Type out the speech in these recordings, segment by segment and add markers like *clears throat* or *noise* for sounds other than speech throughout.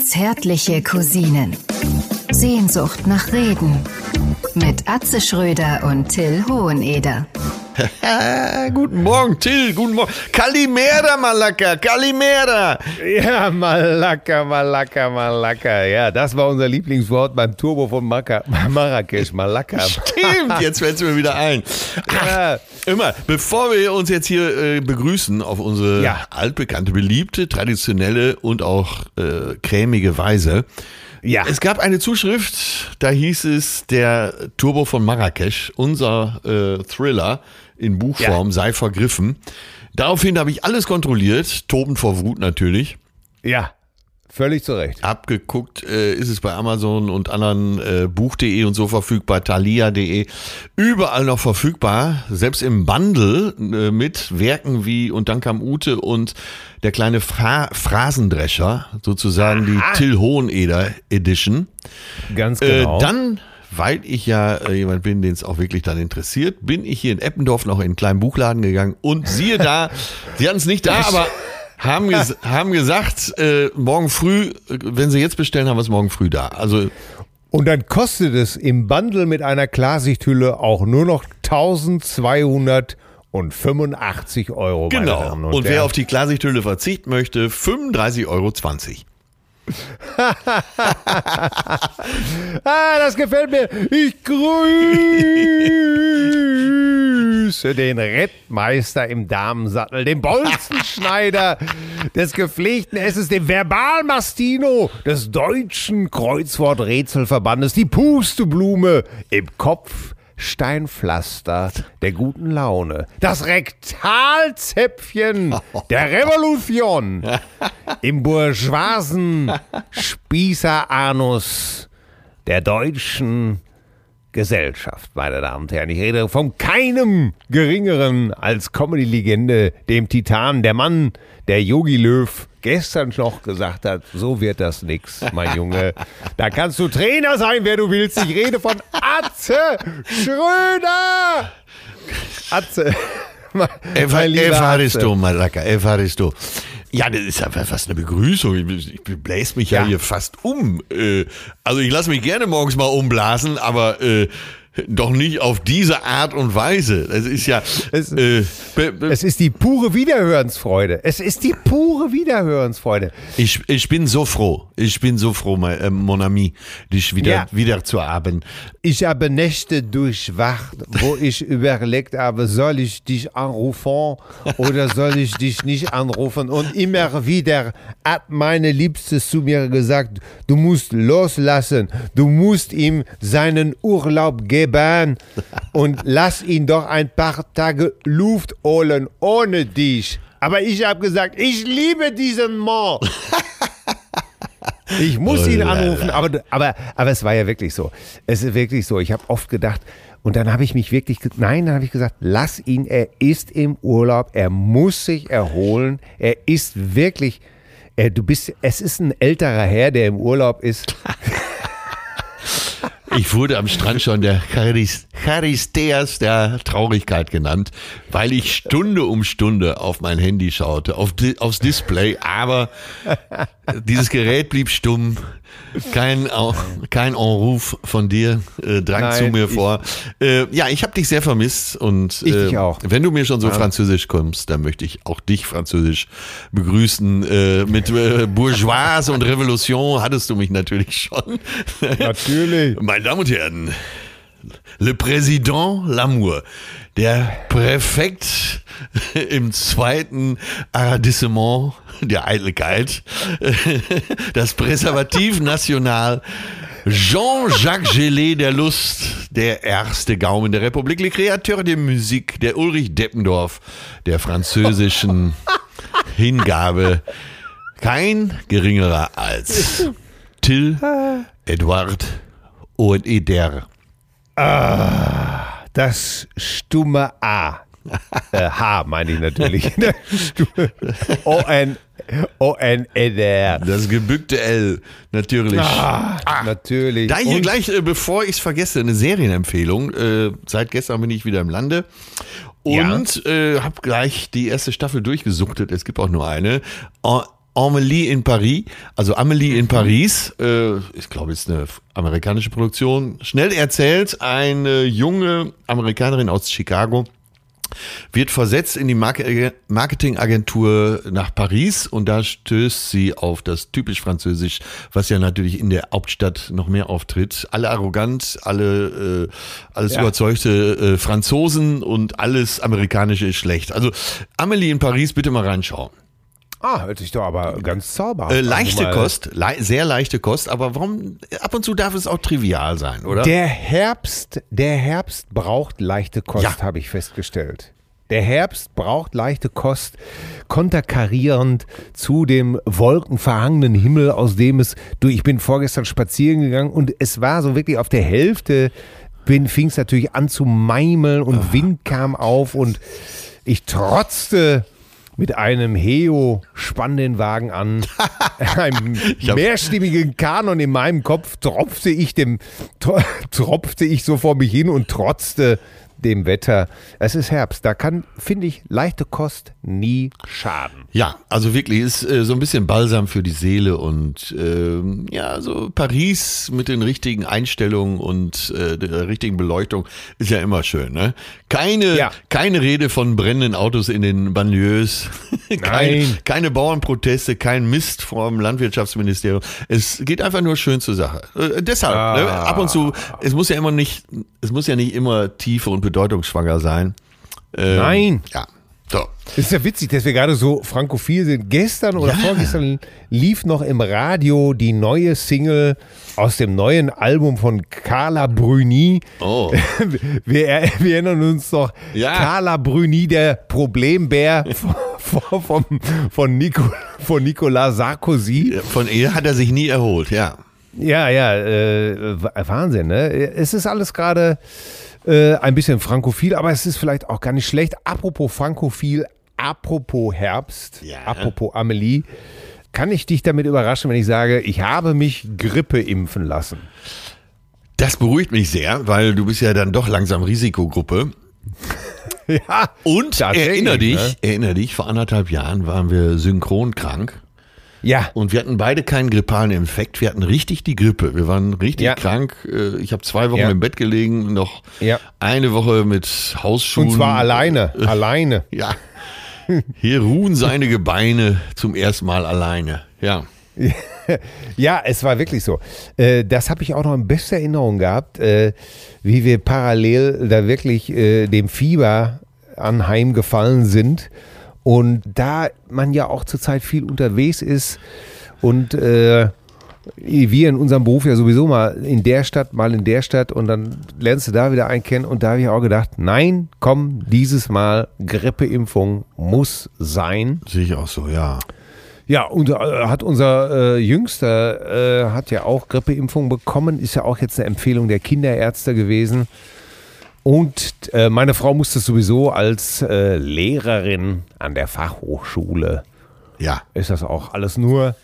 Zärtliche Cousinen. Sehnsucht nach Reden. Mit Atze Schröder und Till Hoheneder. *laughs* guten Morgen, Till, guten Morgen. Kalimera, Malaka, Kalimera. Ja, Malaka, Malaka, Malaka. Ja, das war unser Lieblingswort beim Turbo von Maka, *laughs* Marrakesch, Malaka. Stimmt, jetzt fällt es mir wieder ein. Ach, immer, bevor wir uns jetzt hier äh, begrüßen auf unsere Ja. altbekannte, beliebte, traditionelle und auch äh, cremige Weise. Ja. Es gab eine Zuschrift, da hieß es, der Turbo von Marrakesch, unser äh, Thriller in Buchform, sei vergriffen. Daraufhin habe ich alles kontrolliert, tobend vor Wut natürlich. Ja, völlig zu Recht. Abgeguckt äh, ist es bei Amazon und anderen äh, Buch.de und so verfügbar, thalia.de, überall noch verfügbar, selbst im Bundle äh, mit Werken wie Und dann kam Ute und der kleine Fra Phrasendrescher, sozusagen die Till Hoheneder Edition. Ganz genau. Äh, dann, weil ich ja äh, jemand bin, den es auch wirklich dann interessiert, bin ich hier in Eppendorf noch in einen kleinen Buchladen gegangen und siehe da, *laughs* sie hatten es nicht da, aber haben, ges *laughs* haben gesagt, äh, morgen früh, äh, wenn sie jetzt bestellen, haben wir es morgen früh da. Also Und dann kostet es im Bundle mit einer Klarsichthülle auch nur noch 1285 Euro. meine genau. Damen Und, wer auf die Klarsichthülle verzichten möchte, 35,20 Euro. Ah, das gefällt mir. Ich grüße den Rettmeister im Damensattel, den Bolzenschneider des gepflegten Esses, den Verbalmastino des deutschen Kreuzworträtselverbandes, die Pusteblume im Kopf. Steinpflaster der guten Laune, das Rektalzäpfchen *laughs* der Revolution, im bourgeoisen Spießeranus der deutschen Gesellschaft, meine Damen und Herren. Ich rede von keinem geringeren als Comedy-Legende, dem Titan, der Mann, der Yogi Löw gestern noch gesagt hat, so wird das nix, mein Junge. Da kannst du Trainer sein, wer du willst. Ich rede von Atze Schröder. Atze. *laughs* Mein lieber Evaristo, Atze. Malaka, Evaristo. Ja, das ist ja fast eine Begrüßung. Ich, bläse mich ja. Ja. hier fast um. Äh, Also ich lasse mich gerne morgens mal umblasen, aber äh, doch nicht auf diese Art und Weise. Das ist ja. Es- äh, Es ist die pure Wiederhörensfreude. Es ist die pure Wiederhörensfreude. ich, ich bin so froh. Ich bin so froh, mein, äh, mon ami, dich wieder, Ja. wieder zu haben. Ich habe Nächte durchwacht, wo *laughs* ich überlegt habe, soll ich dich anrufen oder soll ich dich nicht anrufen? Und immer wieder hat meine Liebste zu mir gesagt, du musst loslassen, du musst ihm seinen Urlaub geben und *laughs* lass ihn doch ein paar Tage Luft holen ohne dich. Aber ich habe gesagt, ich liebe diesen Mann. *laughs* Ich muss ihn Oh anrufen, aber, aber, aber es war ja wirklich so. Es ist wirklich so. Ich habe oft gedacht, und dann habe ich mich wirklich, nein, dann habe ich gesagt, lass ihn, er ist im Urlaub, er muss sich erholen, er ist wirklich, er, du bist, es ist ein älterer Herr, der im Urlaub ist. *laughs* Ich wurde am Strand schon der Charis, Charisteas der Traurigkeit genannt, weil ich Stunde um Stunde auf mein Handy schaute, auf, aufs Display, aber dieses Gerät blieb stumm. Kein, kein Enruf von dir äh, drang Nein, zu mir ich- vor. Äh, ja, ich habe dich sehr vermisst und Ich äh, dich auch. wenn du mir schon so französisch kommst, dann möchte ich auch dich französisch begrüßen. Äh, mit äh, Bourgeoise und Revolution hattest du mich natürlich schon. Natürlich. *laughs* Meine Damen und Herren, Le Président Lamour, der Präfekt *laughs* im zweiten Arrondissement der Eitelkeit, *laughs* das Präservativ *laughs* National, Jean-Jacques Gelé der Lust, der erste Gaumen der Republik, Le Créateur de Musique, der Ulrich Deppendorf der französischen Hingabe, kein geringerer als Till Edward Oeder. Das stumme A. Äh, H meine ich natürlich. *laughs* O-N-E-D-R. Das gebückte L, natürlich. Ah, natürlich. Da hier Und- gleich, äh, bevor ich es vergesse, eine Serienempfehlung. Äh, seit gestern bin ich wieder im Lande. Und äh, habe gleich die erste Staffel durchgesuchtet. Es gibt auch nur eine. En, Amélie in Paris, also Amélie in Paris, äh, ich glaube, ist eine amerikanische Produktion. Schnell erzählt, eine junge Amerikanerin aus Chicago wird versetzt in die Marketingagentur nach Paris und da stößt sie auf das typisch Französisch, was ja natürlich in der Hauptstadt noch mehr auftritt. Alle arrogant, alle äh, alles ja. überzeugte äh, Franzosen und alles Amerikanische ist schlecht. Also Amelie in Paris, bitte mal reinschauen. Ah, hört sich doch aber ganz zauberhaft äh, Leichte Kost, le sehr leichte Kost, aber warum, ab und zu darf es auch trivial sein, oder? Der Herbst, der Herbst braucht leichte Kost, ja. habe ich festgestellt. Der Herbst braucht leichte Kost, konterkarierend zu dem wolkenverhangenen Himmel, aus dem es, du, ich bin vorgestern spazieren gegangen und es war so wirklich auf der Hälfte, fing es natürlich an zu meimeln und oh. Wind kam auf und ich trotzte mit einem Heo spann den Wagen an, *laughs* einem mehrstimmigen Kanon in meinem Kopf tropfte ich dem *laughs* tropfte ich so vor mich hin und trotzte dem Wetter. Es ist Herbst, da kann, finde ich, leichte Kost nie schaden. Ja, also wirklich ist äh, so ein bisschen Balsam für die Seele und äh, ja, so Paris mit den richtigen Einstellungen und äh, der richtigen Beleuchtung ist ja immer schön. Ne? Keine, ja. keine Rede von brennenden Autos in den Banlieues, *laughs* keine, keine Bauernproteste, kein Mist vom Landwirtschaftsministerium. Es geht einfach nur schön zur Sache. Äh, deshalb, ah. ne, ab und zu, es muss ja immer nicht, es muss ja nicht immer tiefe und bedeutungsschwanger sein. Ähm, Nein. Ja. So. Das ist ja witzig, dass wir gerade so frankophil sind. Gestern oder ja. vorgestern lief noch im Radio die neue Single aus dem neuen Album von Carla Bruni. Oh. *laughs* Wir, wir erinnern uns doch, ja. Carla Bruni, der Problembär *laughs* von, von, von, Nico, von Nicolas Sarkozy. Von ihr hat er sich nie erholt, ja. Ja, ja, äh, Wahnsinn, ne? Es ist alles gerade äh, ein bisschen frankophil, aber es ist vielleicht auch gar nicht schlecht. Apropos frankophil, apropos Herbst, ja. apropos Amelie, kann ich dich damit überraschen, wenn ich sage, ich habe mich Grippe impfen lassen? Das beruhigt mich sehr, weil du bist ja dann doch langsam Risikogruppe. *laughs* ja. Und erinnere dich, ne? erinnere dich, vor anderthalb Jahren waren wir synchron krank. Ja. Und wir hatten beide keinen grippalen Infekt. Wir hatten richtig die Grippe. Wir waren richtig ja. krank. Äh, ich habe zwei Wochen ja. im Bett gelegen, noch ja. eine Woche mit Hausschuhen. Und zwar alleine. Äh, *laughs* alleine. Ja. Hier ruhen seine Gebeine zum ersten Mal alleine. Ja. *laughs* Ja, es war wirklich so. Äh, das habe ich auch noch in bester Erinnerung gehabt, wie wir parallel da wirklich dem Fieber anheimgefallen sind und da man ja auch zurzeit viel unterwegs ist und äh, wir in unserem Beruf ja sowieso mal in der Stadt, mal in der Stadt und dann lernst du da wieder einen kennen und da habe ich auch gedacht, nein, komm, dieses Mal Grippeimpfung muss sein. Sehe ich auch so, ja. Ja, und äh, hat unser äh, Jüngster äh, hat ja auch Grippeimpfung bekommen, ist ja auch jetzt eine Empfehlung der Kinderärzte gewesen. Und äh, meine Frau musste sowieso als äh, Lehrerin an der Fachhochschule. Ja. Ist das auch alles nur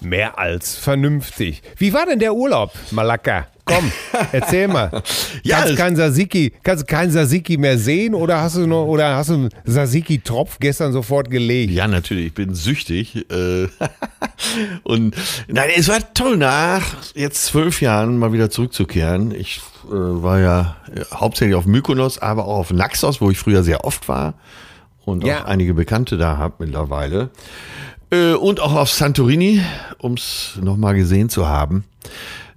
mehr als vernünftig. Wie war denn der Urlaub, Malaka? Komm, *laughs* erzähl mal. ja, kannst kein Sasiki, kannst kein Sasiki mehr sehen oder hast du noch oder hast du einen Sasiki Tropf gestern sofort gelegt? Ja, natürlich, ich bin süchtig. Äh, *laughs* und nein, es war toll nach jetzt zwölf Jahren mal wieder zurückzukehren. Ich war ja hauptsächlich auf Mykonos, aber auch auf Naxos, wo ich früher sehr oft war und ja. auch einige Bekannte da habe mittlerweile. Äh, und auch auf Santorini, um es nochmal gesehen zu haben.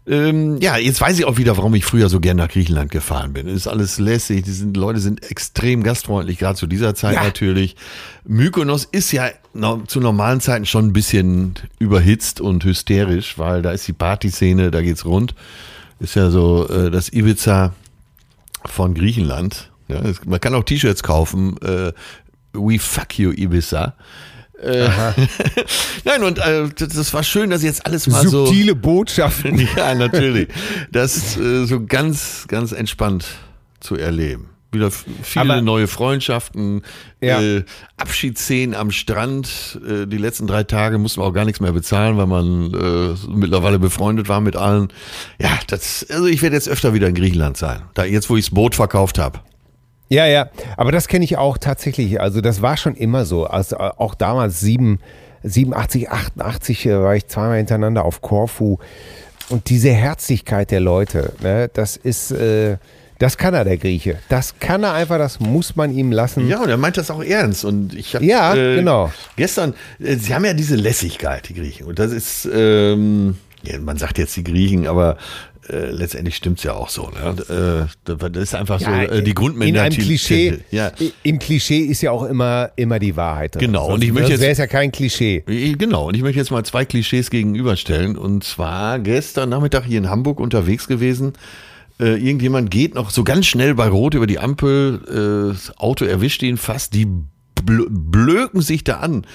Ähm, ja, jetzt weiß ich auch wieder, warum ich früher so gern nach Griechenland gefahren bin. ist alles lässig, die sind, Leute sind extrem gastfreundlich, gerade zu dieser Zeit ja. natürlich. Mykonos ist ja zu normalen Zeiten schon ein bisschen überhitzt und hysterisch, weil da ist die Partyszene, da geht's rund. Ist ja so äh, das Ibiza von Griechenland. Ja, es, man kann auch T-Shirts kaufen, äh, We fuck you Ibiza. Äh, *laughs* Nein, und äh, das war schön, dass jetzt alles mal Subtile so. Subtile Botschaften. *laughs* ja, natürlich. Das äh, so ganz, ganz entspannt zu erleben. Wieder viele Aber, neue Freundschaften, ja. äh, Abschiedsszenen am Strand. Äh, die letzten drei Tage mussten wir auch gar nichts mehr bezahlen, weil man äh, mittlerweile befreundet war mit allen. Ja, das, also ich werde jetzt öfter wieder in Griechenland sein. Da, jetzt, wo ich das Boot verkauft habe. Ja, ja, aber das kenne ich auch tatsächlich. Also das war schon immer so. Also auch damals sieben, 87, 88 äh, war ich zweimal hintereinander auf Korfu. Und diese Herzlichkeit der Leute, ne, das ist, äh, das kann er, der Grieche. Das kann er einfach, das muss man ihm lassen. Ja, und er meint das auch ernst. Und ich habe Ja, genau. gestern, äh, sie haben ja diese Lässigkeit, die Griechen. Und das ist, ähm, ja, man sagt jetzt die Griechen, aber äh, letztendlich stimmt's ja auch so. Ne? Äh, das ist einfach so äh, die In Grundmentalität. einem Klischee, Ja. im Klischee ist ja auch immer, immer die Wahrheit. drin. Genau, und ich möchte jetzt- wäre es ja kein Klischee. Genau, und ich möchte jetzt mal zwei Klischees gegenüberstellen. Und zwar gestern Nachmittag hier in Hamburg unterwegs gewesen. Äh, irgendjemand geht noch so ganz schnell bei Rot über die Ampel, äh, das Auto erwischt ihn fast, die bl blöken sich da an,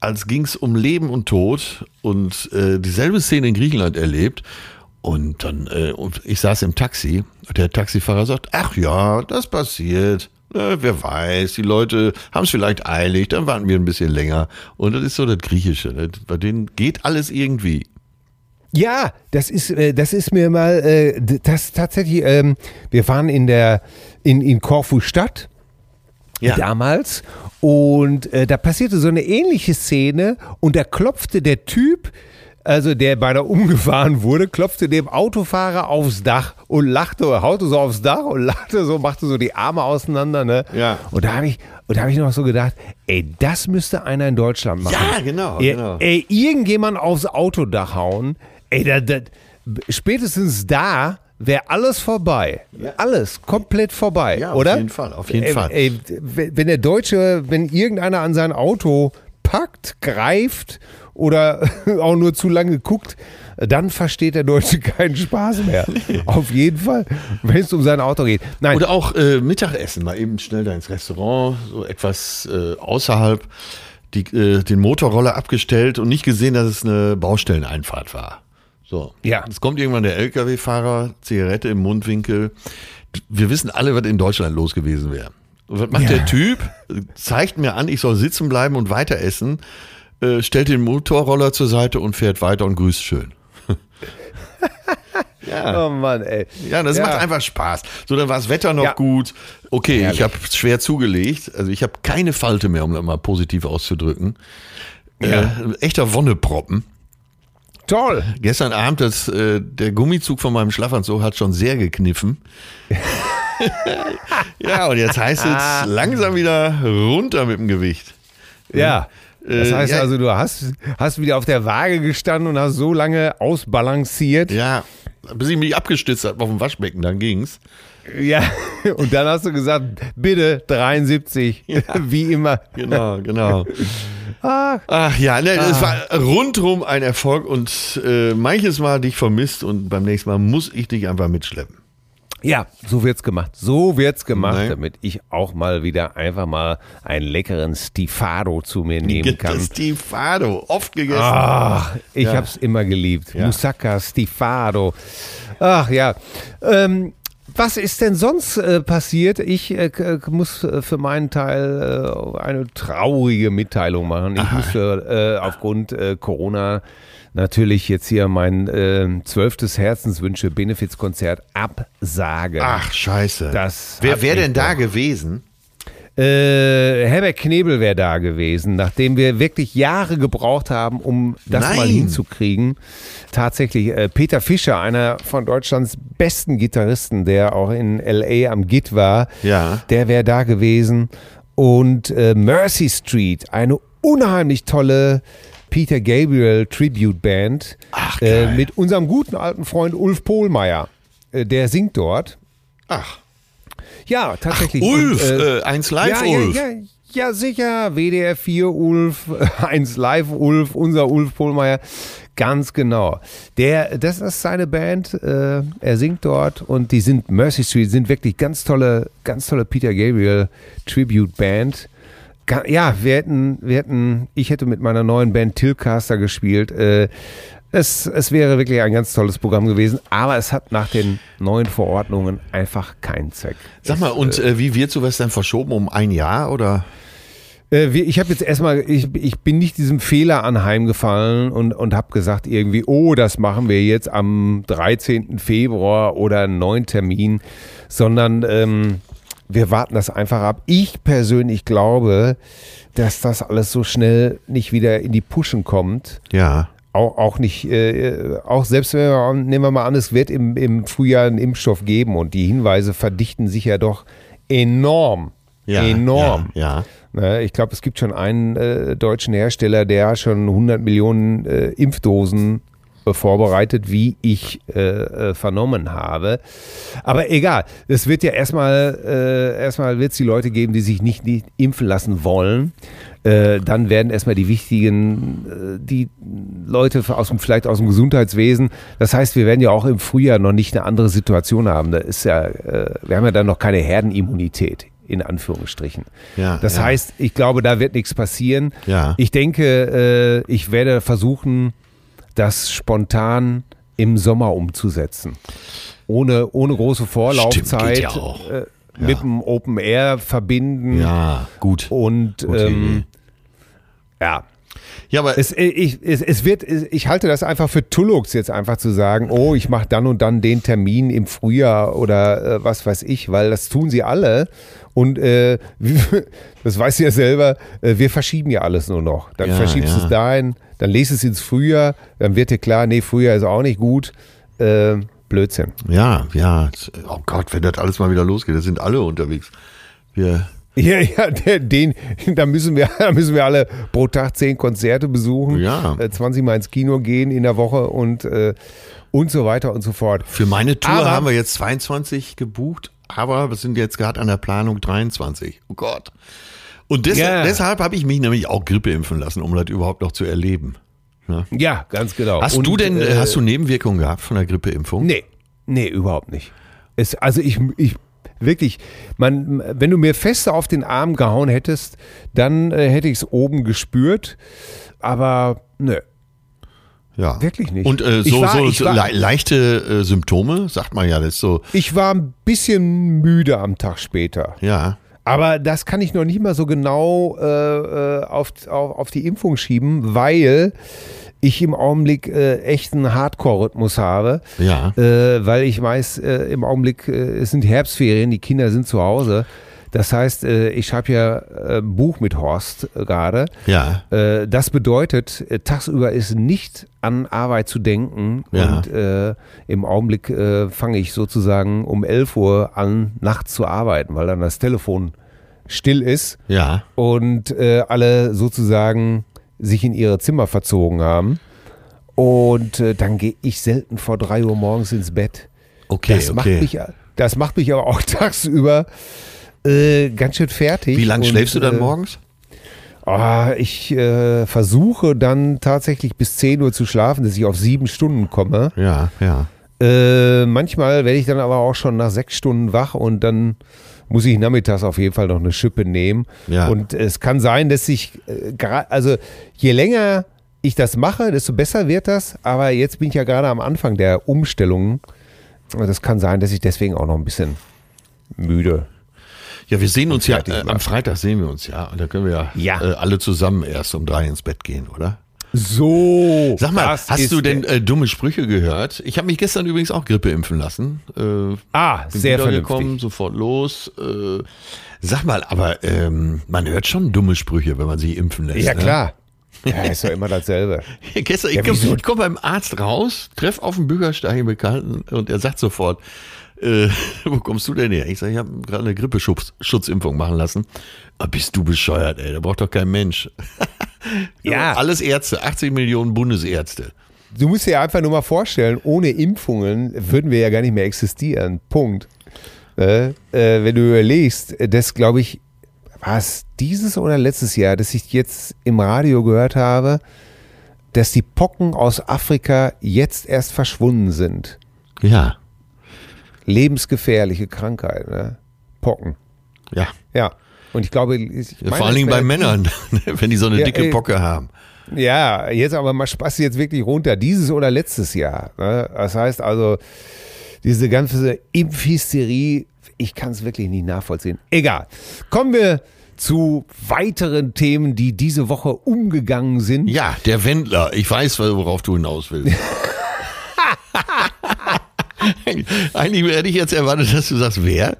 als ging es um Leben und Tod und äh, dieselbe Szene in Griechenland erlebt. Und dann, äh, und ich saß im Taxi, der Taxifahrer sagt, ach ja, das passiert. Äh, wer weiß, die Leute haben es vielleicht eilig, dann warten wir ein bisschen länger. Und das ist so das Griechische. Ne? Bei denen geht alles irgendwie. Ja, das ist, äh, das ist mir mal, äh, das tatsächlich, ähm, wir waren in der, in, in Korfu Stadt damals und äh, da passierte so eine ähnliche Szene und da klopfte der Typ, also der beinahe umgefahren wurde, klopfte dem Autofahrer aufs Dach und lachte, haute so aufs Dach und lachte so, machte so die Arme auseinander, ne? Ja. Und da habe ich, und da habe ich noch so gedacht, ey, das müsste einer in Deutschland machen. Ja, genau, genau. ey irgendjemand aufs Autodach hauen, ey, da, da, spätestens da wäre alles vorbei. Alles komplett vorbei, Ja, auf oder? jeden Fall, auf jeden ey, Fall. Ey, wenn der Deutsche, wenn irgendeiner an sein Auto packt, greift oder *laughs* auch nur zu lange guckt, dann versteht der Deutsche *laughs* keinen Spaß mehr. *laughs* auf jeden Fall, wenn es um sein Auto geht. Nein, Oder auch äh, Mittagessen, mal eben schnell da ins Restaurant, so etwas äh, außerhalb, die, äh, den Motorroller abgestellt und nicht gesehen, dass es eine Baustelleneinfahrt war. So. Ja. Jetzt kommt irgendwann der LKW-Fahrer, Zigarette im Mundwinkel. Wir wissen alle, was in Deutschland los gewesen wäre. Und Was macht Ja. der Typ? Zeigt mir an, ich soll sitzen bleiben und weiter essen, äh, stellt den Motorroller zur Seite und fährt weiter und grüßt schön. *laughs* ja. oh Mann, ey. Ja, das Ja. macht einfach Spaß. So, dann war das Wetter noch Ja. gut. Okay, Herrlich. ich habe schwer zugelegt. Also ich habe keine Falte mehr, um das mal positiv auszudrücken. Ja. Äh, echter Wonneproppen. Toll. Gestern Abend, das, äh, der Gummizug von meinem Schlafanzug hat schon sehr gekniffen. *laughs* ja, und jetzt heißt es langsam wieder runter mit dem Gewicht. Ja. Das Äh, heißt ja. also, du hast, hast wieder auf der Waage gestanden und hast so lange ausbalanciert. Ja, bis ich mich abgestützt habe auf dem Waschbecken, dann ging's. Ja. *laughs* Und dann hast du gesagt, bitte 73, *laughs* wie immer. Genau, genau. Ah, Ach ja, ne, es war rundrum ein Erfolg und äh, manches Mal dich vermisst und beim nächsten Mal muss ich dich einfach mitschleppen. ja, so wird's gemacht. So wird's gemacht, Nein. damit ich auch mal wieder einfach mal einen leckeren Stifado zu mir nehmen kann. Stifado, oft gegessen. Ach, ich Ja. hab's immer geliebt. Ja. Moussaka, Stifado. Ach ja. Ähm, was ist denn sonst äh, passiert? Ich äh, muss äh, für meinen Teil äh, eine traurige Mitteilung machen. Ich musste äh, aufgrund Corona natürlich jetzt hier mein äh, zwölftes Herzenswünsche Benefizkonzert absagen. Ach, scheiße. Das Wer wäre denn da gewesen? Äh, Herbert Knebel wäre da gewesen, nachdem wir wirklich Jahre gebraucht haben, um das Nein. mal hinzukriegen. Tatsächlich, äh, Peter Fischer, einer von Deutschlands besten Gitarristen, der auch in L.A. am Git war, Ja. der wäre da gewesen. Und äh, Mercy Street, eine unheimlich tolle Peter Gabriel Tribute Band Ach, äh, mit unserem guten alten Freund Ulf Pohlmeier. Äh, der singt dort. Ach, Ja, tatsächlich. Ulf, Und, äh, eins live ja, Ulf. Ja, ja, ja, sicher. WDR 4 Ulf, *laughs* 1 Live Ulf, unser Ulf Pohlmeier. Ganz genau. Der, das ist seine Band. Äh, er singt dort und die sind Mercy Street, sind wirklich ganz tolle, ganz tolle Peter Gabriel Tribute Band. Ja, wir hätten, wir hätten, ich hätte mit meiner neuen Band Tilcaster gespielt. Äh, es, es wäre wirklich ein ganz tolles Programm gewesen, aber es hat nach den neuen Verordnungen einfach keinen Zweck. Sag mal, und äh, wie wird sowas dann verschoben? Um ein Jahr oder? Äh, ich habe jetzt erstmal, ich, ich bin nicht diesem Fehler anheimgefallen und, und habe gesagt irgendwie, oh, das machen wir jetzt am 13. Februar oder einen neuen Termin, sondern ähm, wir warten das einfach ab. Ich persönlich glaube, dass das alles so schnell nicht wieder in die Puschen kommt. Ja. Auch, auch nicht, äh, auch selbst wenn wir, nehmen wir mal an, es wird im, im Frühjahr einen Impfstoff geben und die Hinweise verdichten sich ja doch enorm. Ja, enorm. Ja, Ne, Ich glaube, es gibt schon einen äh, deutschen Hersteller, der schon 100 Millionen äh, Impfdosen vorbereitet, wie ich äh, äh, vernommen habe. Aber egal, es wird ja erstmal, äh, erstmal wird es die Leute geben, die sich nicht, nicht impfen lassen wollen. Äh, dann werden erstmal die wichtigen, äh, die Leute aus dem, vielleicht aus dem Gesundheitswesen. Das heißt, wir werden ja auch im Frühjahr noch nicht eine andere Situation haben. Da ist ja, äh, wir haben ja dann noch keine Herdenimmunität in Anführungsstrichen. Ja, das ja. heißt, ich glaube, da wird nichts passieren. Ja. Ich denke, ich werde versuchen, das spontan im Sommer umzusetzen. Ohne, ohne große Vorlaufzeit. geht ja auch. Äh, mit dem Open Air verbinden. Ja, gut. Und ähm, ja, Ja, aber es, ich, es, es wird, ich halte das einfach für Tullux, jetzt einfach zu sagen, oh, ich mache dann und dann den Termin im Frühjahr oder äh, was weiß ich, weil das tun sie alle. Und äh, *laughs* das weißt du ja selber, äh, wir verschieben ja alles nur noch. Dann Ja, verschiebst du ja. es dahin, dann lest es ins Frühjahr, dann wird dir klar, nee, Frühjahr ist auch nicht gut. Äh, Blödsinn. ja, ja. Oh Gott, wenn das alles mal wieder losgeht, da sind alle unterwegs. Wir, Ja, ja, den, da müssen wir, *laughs* da müssen wir alle pro Tag zehn Konzerte besuchen, Ja. äh, 20 Mal ins Kino gehen in der Woche und, äh, und so weiter und so fort. für meine Tour Aber- haben wir jetzt 22 gebucht, aber wir sind jetzt gerade an der Planung 23. Oh Gott. Und des, Ja. deshalb habe ich mich nämlich auch Grippe impfen lassen, um das überhaupt noch zu erleben. Ja, ganz genau. Hast Und, du denn, äh, hast du Nebenwirkungen gehabt von der Grippeimpfung? Nee, nee, überhaupt nicht. Es, also ich, ich wirklich, man, wenn du mir fester auf den Arm gehauen hättest, dann äh, hätte ich es oben gespürt. Aber nö, Ja. Wirklich nicht. Und äh, so, war- so, so war- le leichte äh, Symptome, sagt man ja, das so, ich war ein bisschen müde am Tag später. ja. Aber das kann ich noch nicht mal so genau äh, äh, auf, auf, auf die Impfung schieben, weil ich im Augenblick äh, echt einen Hardcore-Rhythmus habe. Ja. Äh, weil ich weiß, äh, im Augenblick, äh, es sind Herbstferien, die Kinder sind zu Hause. Das heißt, äh, ich schreibe ja äh, ein Buch mit Horst äh, gerade. Ja. Äh, das bedeutet, äh, tagsüber ist nicht an Arbeit zu denken. Ja. Und äh, im Augenblick äh, fange ich sozusagen um 11 Uhr an, nachts zu arbeiten, weil dann das Telefon still ist Ja. und äh, alle sozusagen sich in ihre Zimmer verzogen haben. Und äh, dann gehe ich selten vor 3 Uhr morgens ins Bett. Okay, Das, macht, okay. mich, das macht mich aber auch *laughs* tagsüber äh, ganz schön fertig. Wie lange schläfst du dann äh, morgens? Ah, ich äh, versuche dann tatsächlich bis 10 Uhr zu schlafen, dass ich auf sieben Stunden komme. Ja, ja. Äh, manchmal werde ich dann aber auch schon nach sechs Stunden wach und dann muss ich nachmittags auf jeden Fall noch eine Schippe nehmen. Ja. Und es kann sein, dass ich äh, also je länger ich das mache, desto besser wird das. Aber jetzt bin ich ja gerade am Anfang der Umstellung. Und Es kann sein, dass ich deswegen auch noch ein bisschen müde. Ja, wir sehen uns ja, äh, am Freitag sehen wir uns ja. Und da können wir ja, Ja. Äh, alle zusammen erst um drei ins Bett gehen, oder? So. Sag mal, hast du denn äh, dumme Sprüche gehört? Ich habe mich gestern übrigens auch Grippe impfen lassen. Äh, Ah, sehr vernünftig. sofort los. Äh, sag mal, aber ähm, man hört schon dumme Sprüche, wenn man sich impfen lässt. Ja, ne? klar. *laughs* Ja, ist doch immer dasselbe. Gestern, Ja, ich komme komm beim Arzt raus, treff auf dem Bürgersteig einen Bekannten und er sagt sofort, äh, *laughs* wo kommst du denn her? Ich sage, ich habe gerade eine Grippeschutzimpfung machen lassen. Ah, bist du bescheuert, ey, da braucht doch kein Mensch. *laughs* Ja. Alles Ärzte, 80 Millionen Bundesärzte. Du musst dir einfach nur mal vorstellen, ohne Impfungen würden wir ja gar nicht mehr existieren. Punkt. Äh, äh, wenn du überlegst, das glaube ich, war es dieses oder letztes Jahr, dass ich jetzt im Radio gehört habe, dass die Pocken aus Afrika jetzt erst verschwunden sind. Ja, Lebensgefährliche Krankheit, ne? Pocken. ja. Ja. Und ich glaube, ich Ja, vor allen Dingen bei Männern, *laughs* wenn die so eine Ja, dicke ey. Pocke haben. Ja, jetzt aber mal Spaß jetzt wirklich runter. Dieses oder letztes Jahr. Ne? Das heißt also, diese ganze Impfhysterie, ich kann es wirklich nicht nachvollziehen. Egal. Kommen wir zu weiteren Themen, die diese Woche umgegangen sind. Ja, der Wendler. Ich weiß, worauf du hinaus willst. *laughs* *laughs* Eigentlich hätte ich jetzt erwartet, dass du sagst, wer?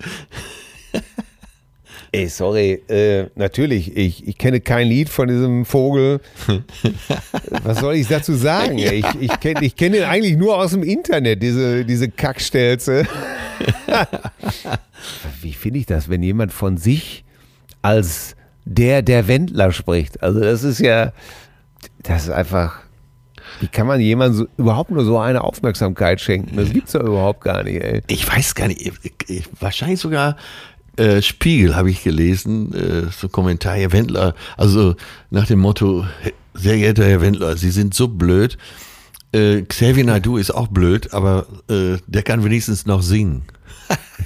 Ey, sorry, äh, natürlich, ich, ich kenne kein Lied von diesem Vogel. *laughs* Was soll ich dazu sagen? Ja. Ich, ich kenne ich kenn den eigentlich nur aus dem Internet, diese, diese Kackstelze. *laughs* Wie finde ich das, wenn jemand von sich als der, der Wendler spricht? Also das ist ja, das ist einfach, wie kann man jemandem so, überhaupt nur so eine Aufmerksamkeit schenken? Das gibt's doch überhaupt gar nicht, ey. Ich weiß gar nicht, wahrscheinlich sogar äh, Spiegel habe ich gelesen, äh, so Kommentar, Herr Wendler, also nach dem Motto, sehr geehrter Herr Wendler, Sie sind so blöd. Äh, Xavier Naidu ist auch blöd, aber äh, der kann wenigstens noch singen.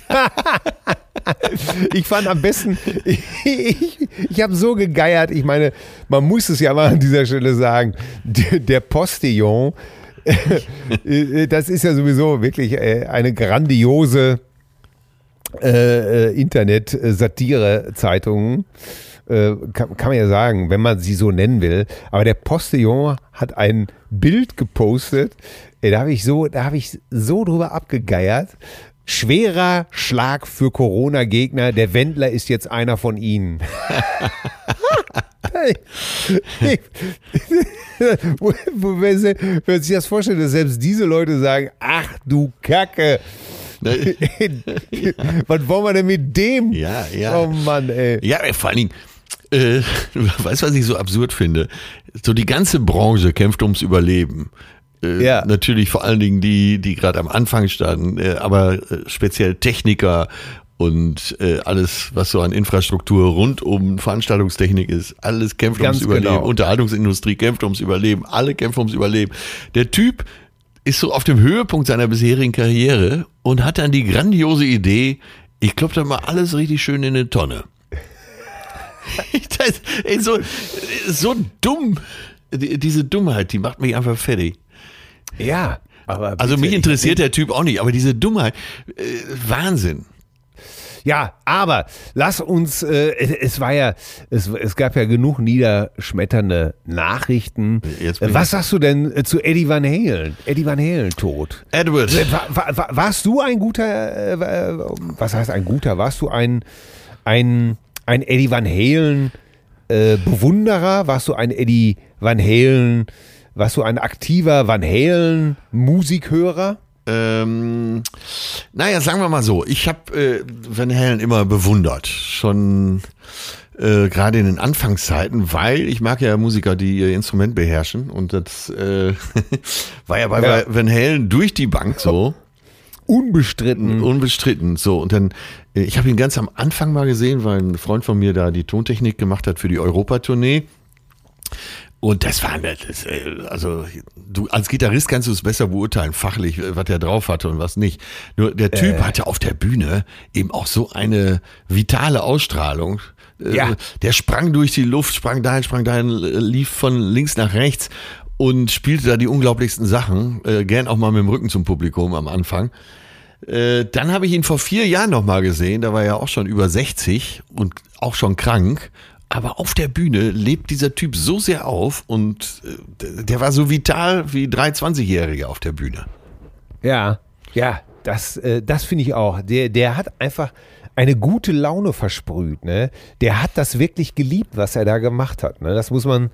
*laughs* ich fand am besten, ich, ich, ich habe so gegeiert, ich meine, man muss es ja mal an dieser Stelle sagen, der Postillon, das ist ja sowieso wirklich äh, eine grandiose äh, äh, Internet-Satire-Zeitungen. Äh, kann, kann, man ja sagen, wenn man sie so nennen will. Aber der Postillon hat ein Bild gepostet. Ey, da habe ich so, da habe ich so drüber abgegeiert. Schwerer Schlag für Corona-Gegner. Der Wendler ist jetzt einer von ihnen. *laughs* *laughs* Wenn sich das vorstellt, dass selbst diese Leute sagen, ach du Kacke? *laughs* Was wollen wir denn mit dem? Ja, ja. Oh Mann, ey. Ja, vor allen Dingen, äh, *laughs* weißt du, was ich so absurd finde? So die ganze Branche kämpft ums Überleben. Äh, ja. Natürlich vor allen Dingen die, die gerade am Anfang standen, äh, aber äh, speziell Techniker und äh, alles, was so an Infrastruktur rund um Veranstaltungstechnik ist, alles kämpft Ganz ums Überleben. Genau. Unterhaltungsindustrie kämpft ums Überleben, alle kämpfen ums Überleben. Der Typ ist so auf dem Höhepunkt seiner bisherigen Karriere und hat dann die grandiose Idee, ich klopp da mal alles richtig schön in eine Tonne. *laughs* das, ey, so, so dumm. Diese Dummheit, die macht mich einfach fertig. Ja, aber. Also mich interessiert der Typ auch nicht, aber diese Dummheit, äh, Wahnsinn. Ja, aber lass uns, äh, es war ja, es, es gab ja genug niederschmetternde Nachrichten. Was sagst du denn äh, zu Eddie Van Halen? Eddie Van Halen tot. Edward. Äh, war, war, warst du ein guter, äh, was heißt ein guter? Warst du ein, ein, ein Eddie Van Halen äh, Bewunderer? Warst du ein Eddie Van Halen, warst du ein aktiver Van Halen Musikhörer? Ähm, naja, sagen wir mal so, ich habe äh, Van Halen immer bewundert, schon äh, gerade in den Anfangszeiten, weil ich mag ja Musiker, die ihr Instrument beherrschen und das äh, *laughs* war ja bei ja. Van Halen durch die Bank so. Unbestritten. Unbestritten. So, und dann, äh, ich habe ihn ganz am Anfang mal gesehen, weil ein Freund von mir da die Tontechnik gemacht hat für die Europatournee. Und das war, das, äh, also du als Gitarrist kannst du es besser beurteilen, fachlich, äh, was er drauf hatte und was nicht. Nur der Typ äh. hatte auf der Bühne eben auch so eine vitale Ausstrahlung. Ja. Der sprang durch die Luft, sprang dahin, sprang dahin, lief von links nach rechts und spielte da die unglaublichsten Sachen, äh, gern auch mal mit dem Rücken zum Publikum am Anfang. Äh, dann habe ich ihn vor vier Jahren nochmal gesehen, da war er auch schon über 60 und auch schon krank aber auf der Bühne lebt dieser Typ so sehr auf und äh, der war so vital wie drei 20-Jährige auf der Bühne. Ja, ja, das, äh, das finde ich auch. Der, der hat einfach eine gute Laune versprüht. Ne? Der hat das wirklich geliebt, was er da gemacht hat. Ne? Das muss man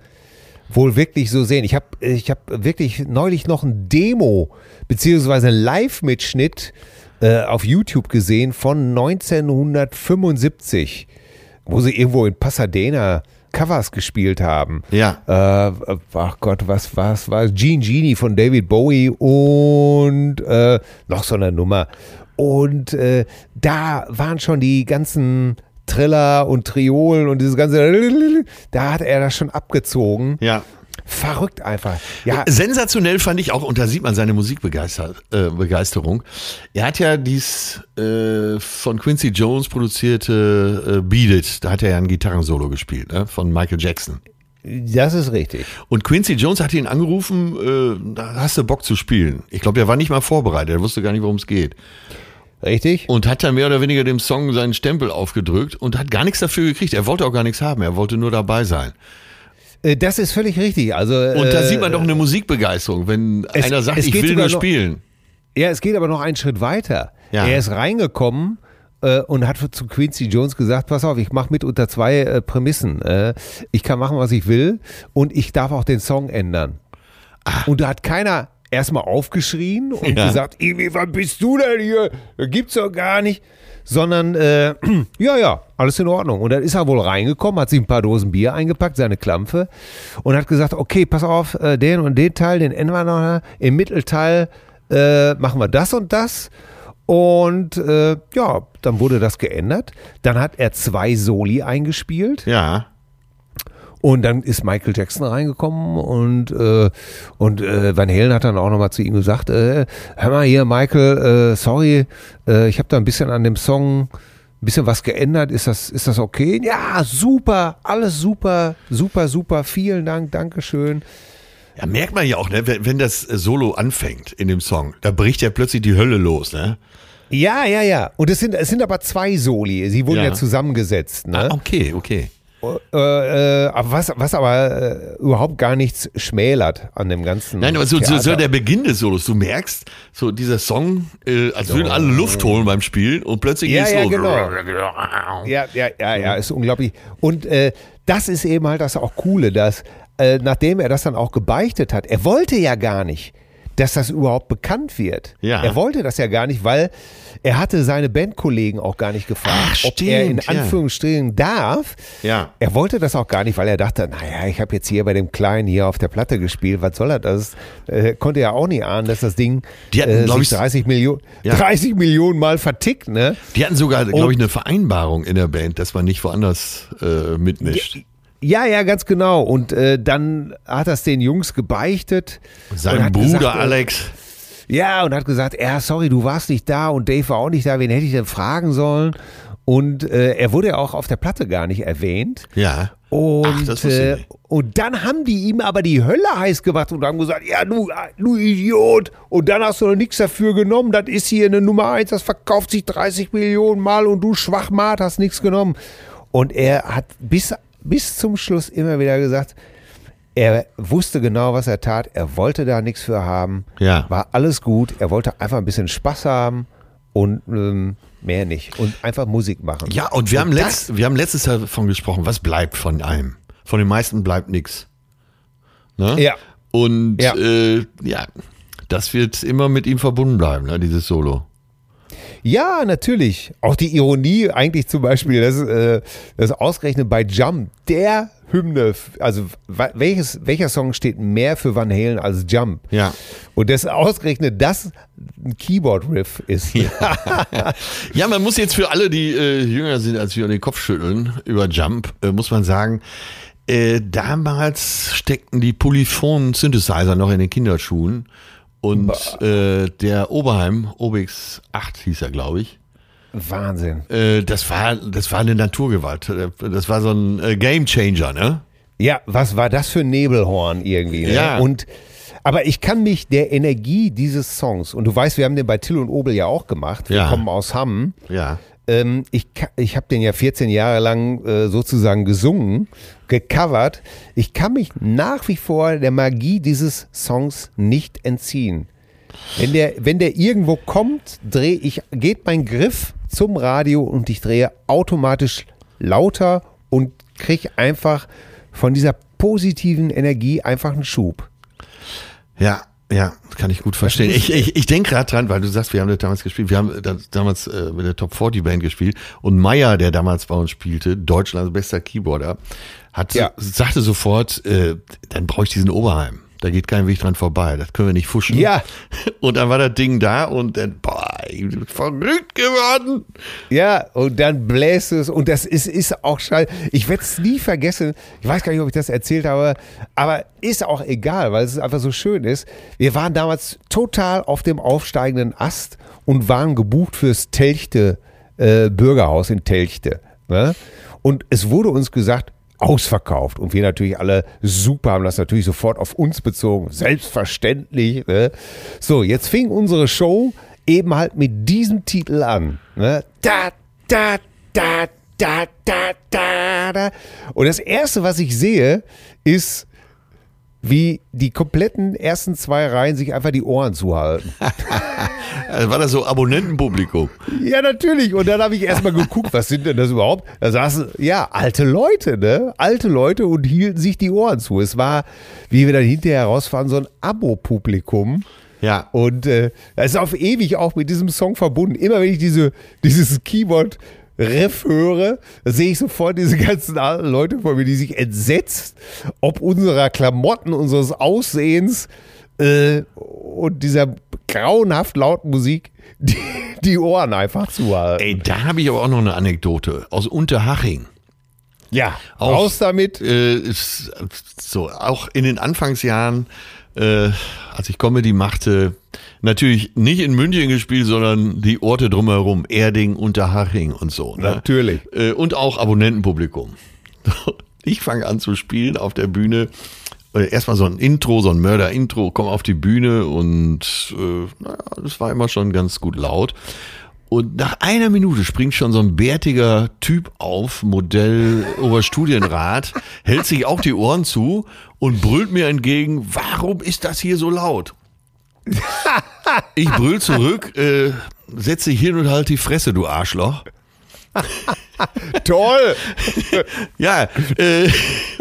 wohl wirklich so sehen. Ich habe ich hab wirklich neulich noch ein Demo beziehungsweise Live-Mitschnitt äh, auf YouTube gesehen von 1975 wo sie irgendwo in Pasadena Covers gespielt haben. Ja. Äh, ach Gott, was was war Gene Genie von David Bowie und äh, noch so eine Nummer. Und äh, da waren schon die ganzen Triller und Triolen und dieses ganze, da hat er das schon abgezogen. Ja. Verrückt einfach. Ja. Sensationell fand ich auch, und da sieht man seine Musikbegeisterung. Äh, er hat ja dies äh, von Quincy Jones produzierte äh, Beat It, da hat er ja ein Gitarrensolo gespielt, ne, von Michael Jackson. Das ist richtig. Und Quincy Jones hat ihn angerufen, äh, da hast du Bock zu spielen. Ich glaube, der war nicht mal vorbereitet, er wusste gar nicht, worum es geht. Richtig. Und hat dann mehr oder weniger dem Song seinen Stempel aufgedrückt und hat gar nichts dafür gekriegt. Er wollte auch gar nichts haben, er wollte nur dabei sein. Äh, das ist völlig richtig. Also, und da äh, sieht man doch eine Musikbegeisterung, wenn es, einer sagt, ich will nur spielen. ja, es geht aber noch einen Schritt weiter. Ja. Er ist reingekommen äh, und hat zu Quincy Jones gesagt, pass auf, ich mache mit unter zwei äh, Prämissen. Äh, ich kann machen, was ich will und ich darf auch den Song ändern. Und da hat keiner erstmal aufgeschrien und Ja. gesagt, Ivi, was bist du denn hier? Das gibt's doch gar nicht. Sondern, äh, *clears throat* ja, ja, alles in Ordnung. Und dann ist er wohl reingekommen, hat sich ein paar Dosen Bier eingepackt, seine Klampfe, und hat gesagt, okay, pass auf, äh, den und den Teil, den ändern wir noch. Im Mittelteil äh, machen wir das und das. Und äh, ja, dann wurde das geändert. Dann hat er zwei Soli eingespielt. Ja. Und dann ist Michael Jackson reingekommen und, äh, und äh, Van Halen hat dann auch nochmal zu ihm gesagt, äh, hör mal hier Michael, äh, sorry, äh, ich habe da ein bisschen an dem Song ein bisschen was geändert, ist das, ist das okay? Ja, super, alles super, super, super, vielen Dank, Dankeschön. Ja, merkt man ja auch, ne, wenn, wenn das Solo anfängt in dem Song, da bricht ja plötzlich die Hölle los, ne? Ja, ja, ja. Und es sind, es sind aber zwei Soli, sie wurden ja, Ja. zusammengesetzt. Ne? Ah, okay, okay. Äh, äh, was, was aber äh, überhaupt gar nichts schmälert an dem ganzen. Nein, aber so, so, so der Beginn des Solos, du merkst, so dieser Song, äh, als würden alle Luft holen beim Spielen und plötzlich Ja, geht's ja, los. genau. *laughs* Ja, ja, ja, ja, ist unglaublich. Und äh, das ist eben halt das auch Coole, dass äh, nachdem er das dann auch gebeichtet hat, er wollte ja gar nicht, dass das überhaupt bekannt wird. Ja. Er wollte das ja gar nicht, weil er hatte seine Bandkollegen auch gar nicht gefragt, Ach, ob er in stimmt, ja. Anführungsstrichen darf. Ja. Er wollte das auch gar nicht, weil er dachte, naja, ich habe jetzt hier bei dem Kleinen hier auf der Platte gespielt, was soll er das? Äh, konnte ja auch nicht ahnen, dass das Ding Die hatten, äh, ich, 30 Millionen, Ja. 30 Millionen Mal vertickt, ne? Die hatten sogar, glaube ich, eine Vereinbarung in der Band, dass man nicht woanders äh, mitmischt. Ja, ja, ganz genau. Und äh, dann hat das den Jungs gebeichtet. Sein Bruder gesagt, äh, Alex. Ja, und hat gesagt, ja, sorry, du warst nicht da und Dave war auch nicht da. Wen hätte ich denn fragen sollen? Und äh, er wurde ja auch auf der Platte gar nicht erwähnt. Ja. Und, Ach, äh, und dann haben die ihm aber die Hölle heiß gemacht und haben gesagt, ja, du, du Idiot. Und dann hast du noch nichts dafür genommen. Das ist hier eine Nummer eins, das verkauft sich 30 Millionen Mal und du Schwachmat hast nichts genommen. Und er hat bis, bis zum Schluss immer wieder gesagt, er wusste genau, was er tat. Er wollte da nichts für haben. Ja. War alles gut. Er wollte einfach ein bisschen Spaß haben und ähm, mehr nicht. Und einfach Musik machen. Ja, und wir haben, das- letzt, wir haben letztes Jahr davon gesprochen, was bleibt von einem. Von den meisten bleibt nichts. Ne? Ja. Und Ja. Äh, ja, das wird immer mit ihm verbunden bleiben, ne, dieses Solo. Ja, natürlich. Auch die Ironie eigentlich zum Beispiel, dass, äh, dass ausgerechnet bei Jump der Hymne, also welches, welcher Song steht mehr für Van Halen als Jump? Ja. Und das ausgerechnet das ein Keyboard-Riff ist. Ja, man muss jetzt für alle, die äh, jünger sind als wir, den Kopf schütteln über Jump, äh, muss man sagen, äh, damals steckten die polyphonen Synthesizer noch in den Kinderschuhen und äh, der Oberheim, Obix 8 hieß er, glaube ich, Wahnsinn. äh, das war das war eine Naturgewalt. Das war so ein äh, Game Changer, ne? Ja, was war das für ein Nebelhorn irgendwie? Ne? Ja. Und aber ich kann mich der Energie dieses Songs, und du weißt, wir haben den bei Till und Obel ja auch gemacht, wir Ja. kommen aus Hamm. Ja. Ähm, ich ich habe den ja 14 Jahre lang äh, sozusagen gesungen, gecovert. Ich kann mich nach wie vor der Magie dieses Songs nicht entziehen. Wenn der, wenn der irgendwo kommt, drehe ich, geht mein Griff zum Radio und ich drehe automatisch lauter und kriege einfach von dieser positiven Energie einfach einen Schub. Ja, ja, das kann ich gut verstehen. Ich, ich, ich denke gerade dran, weil du sagst, wir haben das damals gespielt. Wir haben das damals äh, mit der Top 40 Band gespielt und Meyer, der damals bei uns spielte, Deutschlands bester Keyboarder, hat Ja. sagte sofort, äh, dann brauche ich diesen Oberheim. Da geht kein Weg dran vorbei. Das können wir nicht fuschen. Ja. *laughs* Und dann war das Ding da und dann, boah, ich bin verrückt geworden. Ja, und dann bläst es und das ist, ist auch schall. Ich werde es nie vergessen. Ich weiß gar nicht, ob ich das erzählt habe, aber ist auch egal, weil es einfach so schön ist. Wir waren damals total auf dem aufsteigenden Ast und waren gebucht fürs Telchte äh, Bürgerhaus in Telchte. Ne? Und es wurde uns gesagt, ausverkauft. Und wir natürlich alle super haben das natürlich sofort auf uns bezogen. Selbstverständlich. Ne? So, jetzt fing unsere Show eben halt mit diesem Titel an. Ne? Da, da, da, da, da, da, da. Und das erste, was ich sehe, ist wie die kompletten ersten zwei Reihen sich einfach die Ohren zuhalten. *laughs* Also war das so Abonnentenpublikum? Ja, natürlich. Und dann habe ich erstmal geguckt, was sind denn das überhaupt? Da saßen, ja, alte Leute, ne? Alte Leute und hielten sich die Ohren zu. Es war, wie wir dann hinterher herausfahren, so ein Abo-Publikum. Ja. Und äh, das ist auf ewig auch mit diesem Song verbunden. Immer wenn ich diese, dieses Keyboard Riff höre, sehe ich sofort diese ganzen Leute vor mir, die sich entsetzt, ob unserer Klamotten, unseres Aussehens äh, und dieser grauenhaft lauten Musik *laughs* die, die Ohren einfach zuhalten. Ey, da habe ich aber auch noch eine Anekdote aus Unterhaching. Ja, Auch, raus damit. Äh, so, auch in den Anfangsjahren, äh, als ich Comedy machte, natürlich nicht in München gespielt, sondern die Orte drumherum, Erding, Unterhaching und so. Ne? Natürlich. Äh, und auch Abonnentenpublikum. *laughs* Ich fange an zu spielen auf der Bühne. Äh, Erstmal so ein Intro, so ein Mörder-Intro, komm auf die Bühne und äh, naja, das war immer schon ganz gut laut. Und nach einer Minute springt schon so ein bärtiger Typ auf, Modell *laughs* Oberstudienrat, hält sich auch die Ohren zu und brüllt mir entgegen, warum ist das hier so laut? *laughs* Ich brüll zurück, äh, setz dich hin und halt die Fresse, du Arschloch. *laughs* Toll! *laughs* Ja, äh,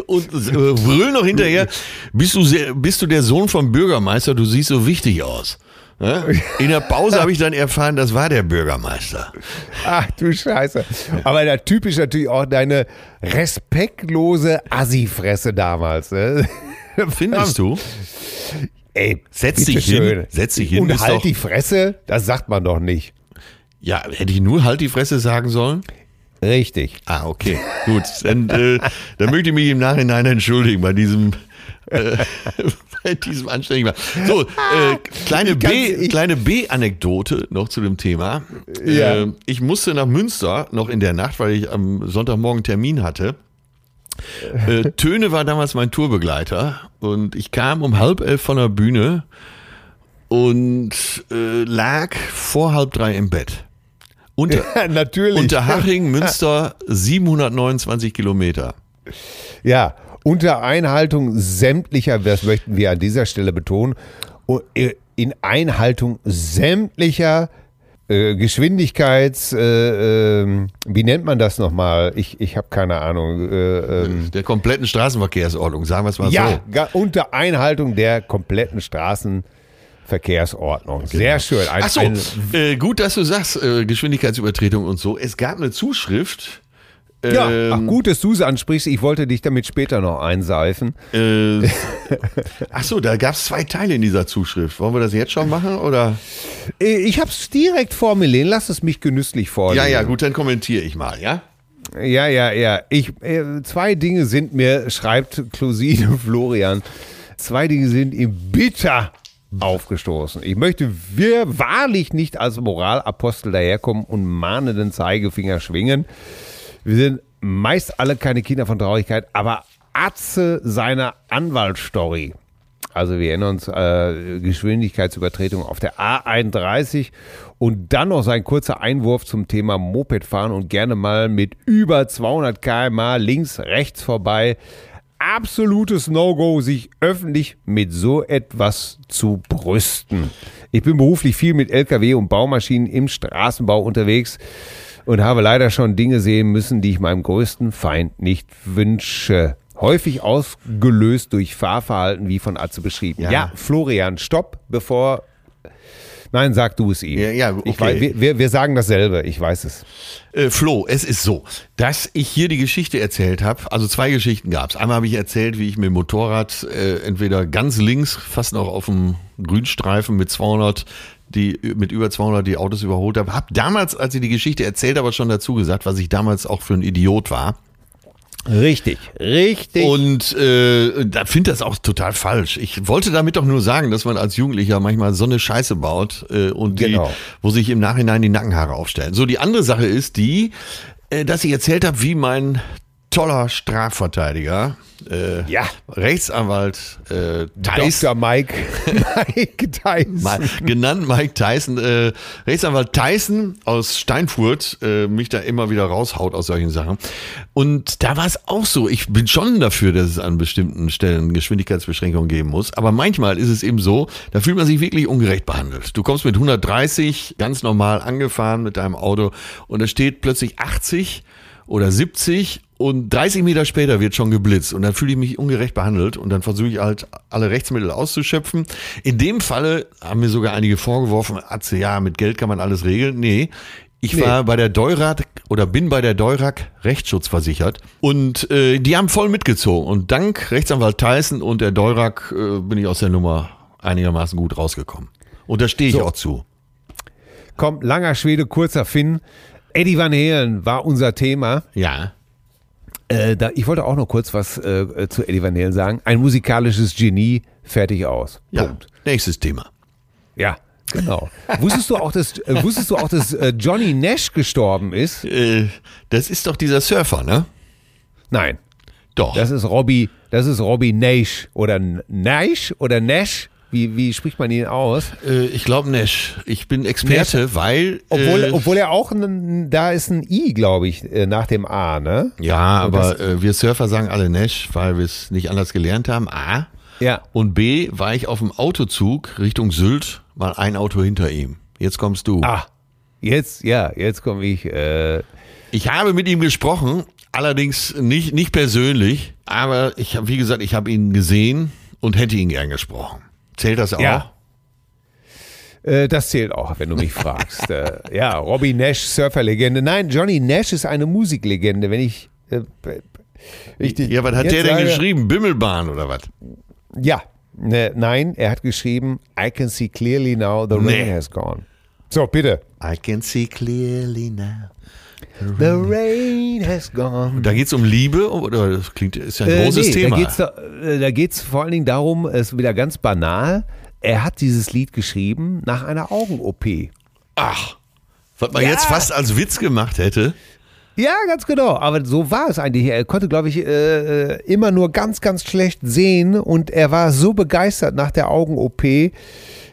und äh, brüll noch hinterher, bist du, sehr, bist du der Sohn vom Bürgermeister, du siehst so wichtig aus. Ja? In der Pause habe ich dann erfahren, das war der Bürgermeister. Ach du Scheiße. Aber der Typ ist natürlich auch deine respektlose Assi-Fresse damals. Ne? Findest du? Ey, Setz dich bitteschön. hin, setz dich hin, Und halt doch- die Fresse, das sagt man doch nicht. Ja, hätte ich nur halt die Fresse sagen sollen? Richtig. Ah, okay, gut. Dann, äh, dann möchte ich mich im Nachhinein entschuldigen bei diesem, äh, *laughs* bei diesem anständigen. So, äh, kleine B, kleine B-Anekdote noch zu dem Thema. Ja. Äh, ich musste nach Münster noch in der Nacht, weil ich am Sonntagmorgen Termin hatte. Äh, Töne war damals mein Tourbegleiter und ich kam um halb elf von der Bühne und äh, lag vor halb drei im Bett. Unter, *laughs* Natürlich. Unterhaching, Münster, 729 Kilometer. Ja, unter Einhaltung sämtlicher, das möchten wir an dieser Stelle betonen, äh, in Einhaltung sämtlicher äh, Geschwindigkeits, äh, ähm, wie nennt man das nochmal? Ich, ich habe keine Ahnung. Äh, ähm, Der kompletten Straßenverkehrsordnung, sagen wir es mal ja, so. ga, unter Einhaltung der kompletten Straßenverkehrsordnung. Sehr schön. Ein, Ach so, äh, gut, dass du sagst, äh, Geschwindigkeitsübertretung und so. Es gab eine Zuschrift. Ja, ähm, ach gut, dass du es ansprichst. Ich wollte dich damit später noch einseifen. Äh, *laughs* ach so, da gab es zwei Teile in dieser Zuschrift. Wollen wir das jetzt schon machen oder? Äh, Ich habe es direkt vor mir liegen. Lass es mich genüsslich vorlesen. Ja, ja, gut, dann kommentiere ich mal, ja? Ja, ja, ja. Ich, äh, zwei Dinge sind mir, schreibt Closine *laughs* Florian, zwei Dinge sind ihm bitter aufgestoßen. Ich möchte wir wahrlich nicht als Moralapostel daherkommen und mahnenden Zeigefinger schwingen. Wir sind meist alle keine Kinder von Traurigkeit, aber Atze seiner Anwaltsstory. Also wir erinnern uns, äh, Geschwindigkeitsübertretung auf der A31 und dann noch sein kurzer Einwurf zum Thema Mopedfahren und gerne mal mit über 200 km/h links, rechts vorbei. Absolutes No-Go, sich öffentlich mit so etwas zu brüsten. Ich bin beruflich viel mit LKW und Baumaschinen im Straßenbau unterwegs und habe leider schon Dinge sehen müssen, die ich meinem größten Feind nicht wünsche. Häufig ausgelöst durch Fahrverhalten, wie von Atze beschrieben. Ja. Ja, Florian, stopp, bevor. Nein, sag du es ihm. Ja, ja, okay. weiß, wir, wir, wir sagen dasselbe, ich weiß es. Äh, Flo, es ist so, dass ich hier die Geschichte erzählt habe. Also zwei Geschichten gab es. Einmal habe ich erzählt, wie ich mit dem Motorrad äh, entweder ganz links, fast noch auf dem Grünstreifen mit 200 die mit über 200 die Autos überholt habe. Hab damals, als ich die Geschichte erzählt habe, schon dazu gesagt, was ich damals auch für ein Idiot war. Richtig, richtig. Und äh, da finde das auch total falsch. Ich wollte damit doch nur sagen, dass man als Jugendlicher manchmal so eine Scheiße baut äh, und die, Genau. wo sich im Nachhinein die Nackenhaare aufstellen. So, die andere Sache ist die, äh, dass ich erzählt habe, wie mein toller Strafverteidiger. Äh, Ja. Rechtsanwalt äh, *laughs* Tyson. Dr. Mike, Mike Tyson. Genannt Mike Tyson, äh, Rechtsanwalt Tyson aus Steinfurt, äh, mich da immer wieder raushaut aus solchen Sachen. Und da war es auch so, ich bin schon dafür, dass es an bestimmten Stellen Geschwindigkeitsbeschränkungen geben muss, aber manchmal ist es eben so, da fühlt man sich wirklich ungerecht behandelt. Du kommst mit 130 ganz normal angefahren mit deinem Auto und da steht plötzlich 80 oder 70 und 30 Meter später wird schon geblitzt und dann fühle ich mich ungerecht behandelt und dann versuche ich halt alle Rechtsmittel auszuschöpfen. In dem Falle haben mir sogar einige vorgeworfen, Atze, ja, mit Geld kann man alles regeln. Nee. Ich Nee. war bei der Deurak oder bin bei der Deurak Rechtsschutz versichert und äh, die haben voll mitgezogen und dank Rechtsanwalt Tyson und der Deurak äh, bin ich aus der Nummer einigermaßen gut rausgekommen. Und da stehe ich So. auch zu. Komm, langer Schwede, kurzer Finn. Eddie Van Halen war unser Thema. Ja. Äh, da, ich wollte auch noch kurz was äh, zu Eddie Van Halen sagen. Ein musikalisches Genie, fertig aus. Ja. Punkt. Nächstes Thema. Ja, genau. wusstest du auch, dass, äh, wusstest du auch, dass äh, Johnny Nash gestorben ist? Äh, das ist doch dieser Surfer, ne? Nein, Doch. das ist Robbie, das ist Robbie Nash oder Nash oder Nash. Wie, wie spricht man ihn aus? Äh, ich glaube Nash. Ich bin Experte, weil. Obwohl, äh, obwohl er auch, ein, da ist ein I, glaube ich, äh, nach dem A, ne? ja, aber äh, wir Surfer sagen alle Nash, weil wir es nicht anders gelernt haben. A. Ja. Und B, war ich auf dem Autozug Richtung Sylt, war ein Auto hinter ihm. Jetzt kommst du. Ah, jetzt, ja, jetzt komme ich. Äh, Ich habe mit ihm gesprochen, allerdings nicht, nicht persönlich, aber ich habe, wie gesagt, ich habe ihn gesehen und hätte ihn gern gesprochen. Zählt das auch? Ja. Äh, das zählt auch, wenn du mich *laughs* fragst. äh, ja, Robbie Nash, Surferlegende. Nein, Johnny Nash ist eine Musiklegende. Wenn ich. Äh, richtig. Ja, was hat der denn sage- geschrieben? Bimmelbahn oder was? Ja. Ne, nein, er hat geschrieben, I can see clearly now the rain Nee. has gone. So, bitte. I can see clearly now. The rain has gone. Da geht's um Liebe oder das klingt ist ja ein Äh, großes nee, Thema. Da äh, da geht's vor allen Dingen darum, es ist wieder ganz banal. Er hat dieses Lied geschrieben nach einer Augen-OP. Ach, was man Ja. jetzt fast als Witz gemacht hätte. Ja, ganz genau. Aber so war es eigentlich. Er konnte, glaube ich, äh, äh, immer nur ganz, ganz schlecht sehen und er war so begeistert nach der Augen-OP.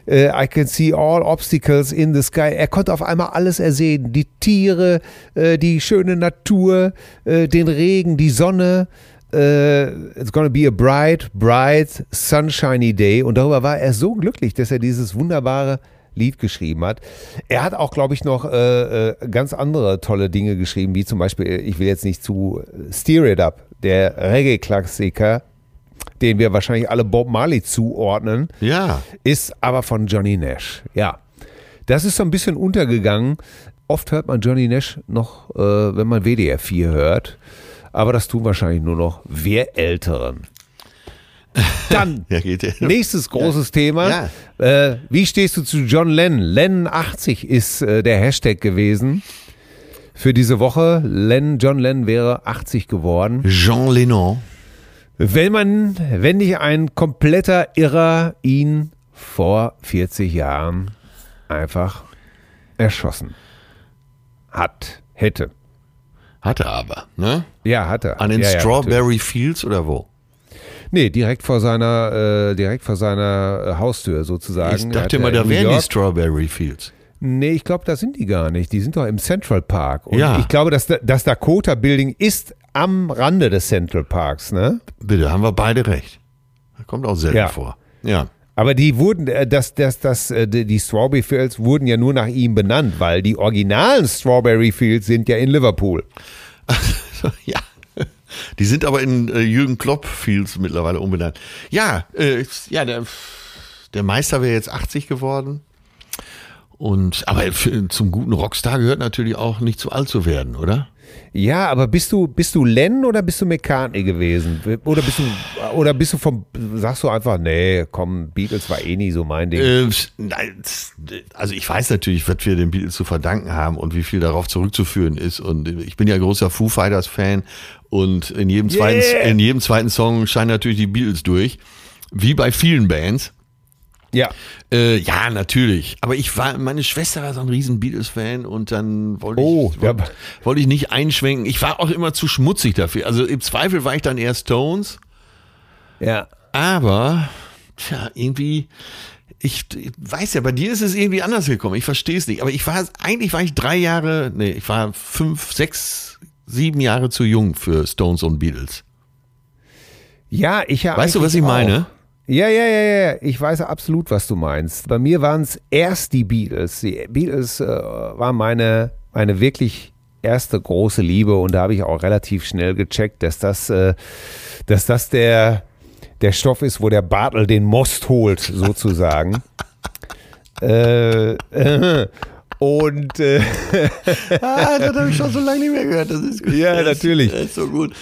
Äh, I can see all obstacles in the sky. Er konnte auf einmal alles ersehen. Die Tiere, äh, die schöne Natur, äh, den Regen, die Sonne. Äh, it's gonna be a bright, bright, sunshiny day. Und darüber war er so glücklich, dass er dieses wunderbare Lied geschrieben hat. Er hat auch, glaube ich, noch äh, äh, ganz andere tolle Dinge geschrieben, wie zum Beispiel, äh, ich will jetzt nicht zu äh, Steer It Up, der Reggae-Klassiker, den wir wahrscheinlich alle Bob Marley zuordnen, Ja. ist aber von Johnny Nash. Ja, das ist so ein bisschen untergegangen. Oft hört man Johnny Nash noch, äh, wenn man WDR 4 hört, aber das tun wahrscheinlich nur noch wir Älteren. *laughs* Dann Ja, ja. Nächstes großes Thema. Ja. Äh, wie stehst du zu John Lennon? Lennon 80 ist äh, der Hashtag gewesen für diese Woche. Lennon, John Lennon wäre 80 geworden. Jean Lennon. Wenn man, wenn nicht ein kompletter Irrer ihn vor 40 Jahren einfach erschossen hat, hätte. Hatte aber, ne? Ja, hatte. An den ja, ja. Strawberry Fields oder wo? Nee, direkt vor seiner, äh, direkt vor seiner äh, Haustür sozusagen. Ich dachte mal, ja da wären die Strawberry Fields. Nee, ich glaube, da sind die gar nicht. Die sind doch im Central Park. Und Ja. ich glaube, dass das Dakota Building ist am Rande des Central Parks, ne? Bitte, haben wir beide recht. Kommt auch selten Ja. vor. Ja. Aber die wurden, äh, das, das, das, äh, die die Strawberry Fields wurden ja nur nach ihm benannt, weil die originalen Strawberry Fields sind ja in Liverpool. *laughs* ja. Die sind aber in äh, Jürgen Klopp Fields mittlerweile umbenannt. Ja, äh, ja, der, der Meister wäre jetzt 80 geworden. Und aber für, zum guten Rockstar gehört natürlich auch nicht zu alt zu werden, oder? Ja, aber bist du, bist du Lennon oder bist du McCartney gewesen? Oder bist du, oder bist du vom, sagst du einfach, nee, komm, Beatles war eh nie so mein Ding. Äh, nein, also ich weiß natürlich, was wir den Beatles zu verdanken haben und wie viel darauf zurückzuführen ist. Und ich bin ja großer Foo Fighters Fan und in jedem zweiten, Yeah. in jedem zweiten Song scheinen natürlich die Beatles durch, wie bei vielen Bands. Ja. Äh, ja, natürlich. Aber ich war, meine Schwester war so ein riesen Beatles-Fan und dann wollte ich, Oh, ja. wollte, wollte ich nicht einschwenken. Ich war auch immer zu schmutzig dafür. Also im Zweifel war ich dann eher Stones, Ja. aber tja, irgendwie, ich, ich weiß ja, bei dir ist es irgendwie anders gekommen. Ich verstehe es nicht. Aber ich war, eigentlich war ich drei Jahre, nee, ich war fünf, sechs, sieben Jahre zu jung für Stones und Beatles. Ja, ich ja. Weißt du, was ich meine? Ja, ja, ja, ja. Ich weiß absolut, was du meinst. Bei mir waren es erst die Beatles. Die Beatles äh, waren meine, meine wirklich erste große Liebe und da habe ich auch relativ schnell gecheckt, dass das, äh, dass das der, der Stoff ist, wo der Bartel den Most holt, sozusagen. *laughs* äh, äh, und äh, *laughs* *laughs* Ah, das habe ich schon so lange nicht mehr gehört. Das ist gut. Ja, natürlich. Das ist so gut.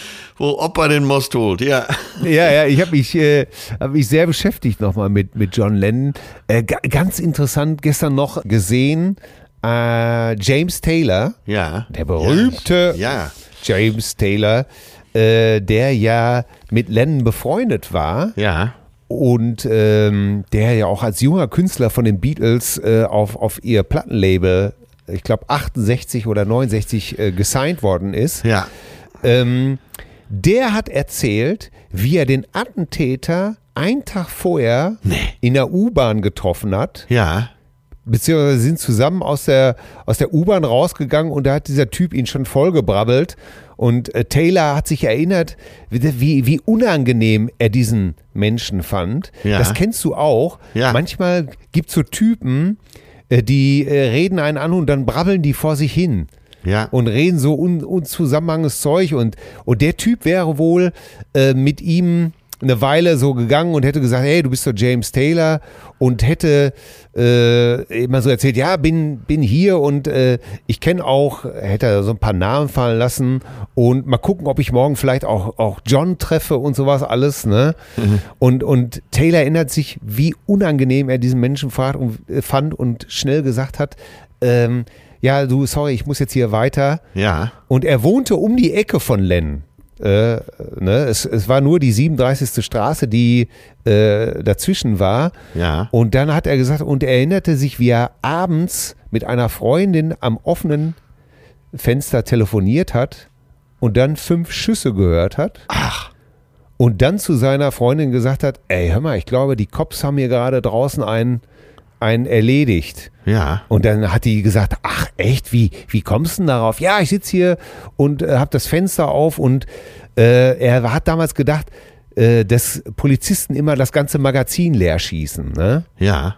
Wo Opa den Most holt, ja. Ja, ja, ich habe mich, äh, hab mich sehr beschäftigt nochmal mit, mit John Lennon. Äh, ga, ganz interessant, gestern noch gesehen, äh, James Taylor, Ja. der berühmte Ja. James Taylor, äh, der ja mit Lennon befreundet war Ja. und ähm, der ja auch als junger Künstler von den Beatles äh, auf, auf ihr Plattenlabel, ich glaube 68 oder 69, äh, gesigned worden ist. Ja. Ähm, der hat erzählt, wie er den Attentäter einen Tag vorher in der U-Bahn getroffen hat, Ja. beziehungsweise sind zusammen aus der, aus der U-Bahn rausgegangen und da hat dieser Typ ihn schon vollgebrabbelt. Und äh, Taylor hat sich erinnert, wie, wie, wie unangenehm er diesen Menschen fand. Ja. Das kennst du auch. Ja. Manchmal gibt es so Typen, äh, die äh, reden einen an und dann brabbeln die vor sich hin Ja. und reden so un, unzusammenhanges Zeug und, und der Typ wäre wohl äh, mit ihm eine Weile so gegangen und hätte gesagt, hey, du bist doch James Taylor und hätte äh, immer so erzählt, ja, bin, bin hier und äh, ich kenne auch, hätte er so ein paar Namen fallen lassen und mal gucken, ob ich morgen vielleicht auch, auch John treffe und sowas alles, ne? Und, und Taylor erinnert sich, wie unangenehm er diesen Menschen fand und, äh, fand und schnell gesagt hat, ähm, ja, du, sorry, ich muss jetzt hier weiter. Ja. Und er wohnte um die Ecke von Len. Äh, ne? es, es war nur die 37. Straße, die äh, dazwischen war. Ja. Und dann hat er gesagt, und er erinnerte sich, wie er abends mit einer Freundin am offenen Fenster telefoniert hat und dann fünf Schüsse gehört hat. Ach. Und dann zu seiner Freundin gesagt hat, ey, hör mal, ich glaube, die Cops haben hier gerade draußen einen, einen erledigt. Ja. Und dann hat die gesagt, ach echt, wie, wie kommst du denn darauf? Ja, ich sitze hier und äh, habe das Fenster auf und äh, er hat damals gedacht, äh, dass Polizisten immer das ganze Magazin leer schießen. Ne? Ja.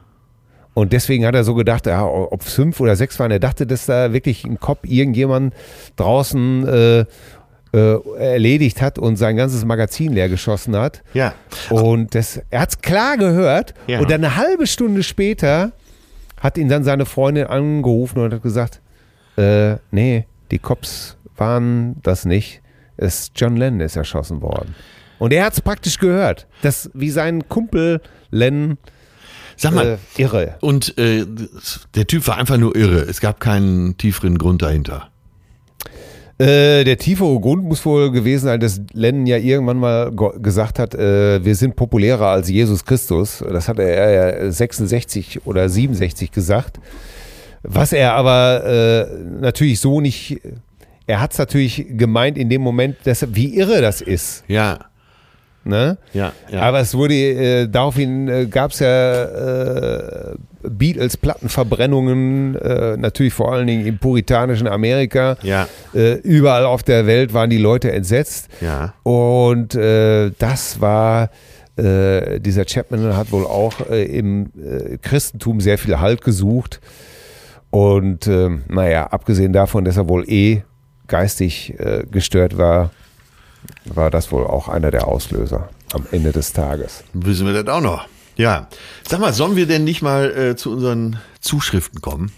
Und deswegen hat er so gedacht, ja, ob es fünf oder sechs waren, er dachte, dass da wirklich ein Kopf irgendjemand draußen äh, äh, erledigt hat und sein ganzes Magazin leer geschossen hat. Ja. Und das, er hat es klar gehört. Ja. Und dann eine halbe Stunde später hat ihn dann seine Freundin angerufen und hat gesagt, äh, nee, die Cops waren das nicht. Es John Lennon ist erschossen worden. Und er hat es praktisch gehört, dass wie sein Kumpel Lennon Sag mal, äh, irre. und äh, der Typ war einfach nur irre. Es gab keinen tieferen Grund dahinter. Äh, der tiefere Grund muss wohl gewesen sein, dass Lennon ja irgendwann mal gesagt hat, äh, wir sind populärer als Jesus Christus. Das hat er ja 66 oder 67 gesagt. Was er aber äh, natürlich so nicht, er hat es natürlich gemeint in dem Moment, dass, wie irre das ist. Ja. Ne? Ja. ja. Aber es wurde, äh, daraufhin äh, gab es ja äh, Beatles-Plattenverbrennungen, äh, natürlich vor allen Dingen im puritanischen Amerika. Ja. Äh, überall auf der Welt waren die Leute entsetzt. Ja. Und äh, das war, äh, dieser Chapman hat wohl auch äh, im äh, Christentum sehr viel Halt gesucht. Und äh, naja, abgesehen davon, dass er wohl eh geistig gestört war, war das wohl auch einer der Auslöser am Ende des Tages. Wissen wir das auch noch. Ja. Sag mal, sollen wir denn nicht mal äh, zu unseren Zuschriften kommen?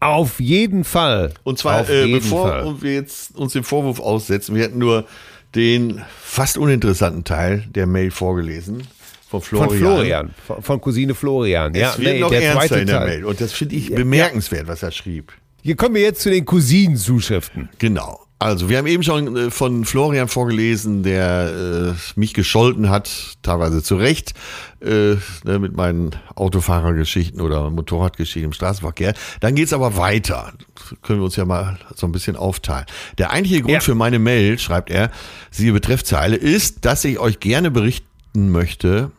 Auf jeden Fall. Und zwar, äh, bevor Fall. wir jetzt uns den Vorwurf aussetzen, wir hätten nur den fast uninteressanten Teil der Mail vorgelesen von Florian. Von Florian, von, Cousine Florian. Es ja, wird nee, noch der ernster in der. Mail. Und das finde ich bemerkenswert, was er schrieb. Hier kommen wir jetzt zu den Cousinenzuschriften. Genau. Also, wir haben eben schon äh, von Florian vorgelesen, der äh, mich gescholten hat, teilweise zu Recht, äh, ne, mit meinen Autofahrergeschichten oder Motorradgeschichten im Straßenverkehr. Dann geht's aber weiter. Das können wir uns ja mal so ein bisschen aufteilen. Der eigentliche Grund Ja. für meine Mail, schreibt er, siehe Betreffzeile, ist, dass ich euch gerne berichten möchte,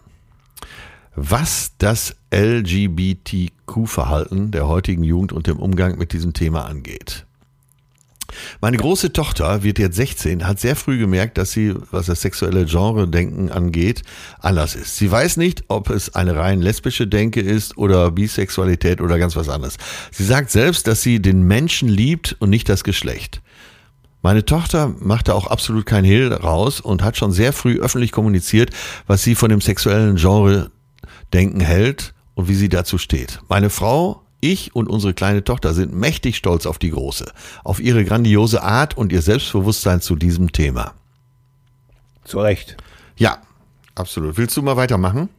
was das LGBTQ-Verhalten der heutigen Jugend und dem Umgang mit diesem Thema angeht. Meine große Tochter wird jetzt 16, hat sehr früh gemerkt, dass sie, was das sexuelle Genre-Denken angeht, anders ist. Sie weiß nicht, ob es eine rein lesbische Denke ist oder Bisexualität oder ganz was anderes. Sie sagt selbst, dass sie den Menschen liebt und nicht das Geschlecht. Meine Tochter machte auch absolut kein Hehl raus und hat schon sehr früh öffentlich kommuniziert, was sie von dem sexuellen Genre-Denken hält und wie sie dazu steht. Meine Frau, ich und unsere kleine Tochter sind mächtig stolz auf die Große, auf ihre grandiose Art und ihr Selbstbewusstsein zu diesem Thema. Zu Recht. Ja, absolut. Willst du mal weitermachen?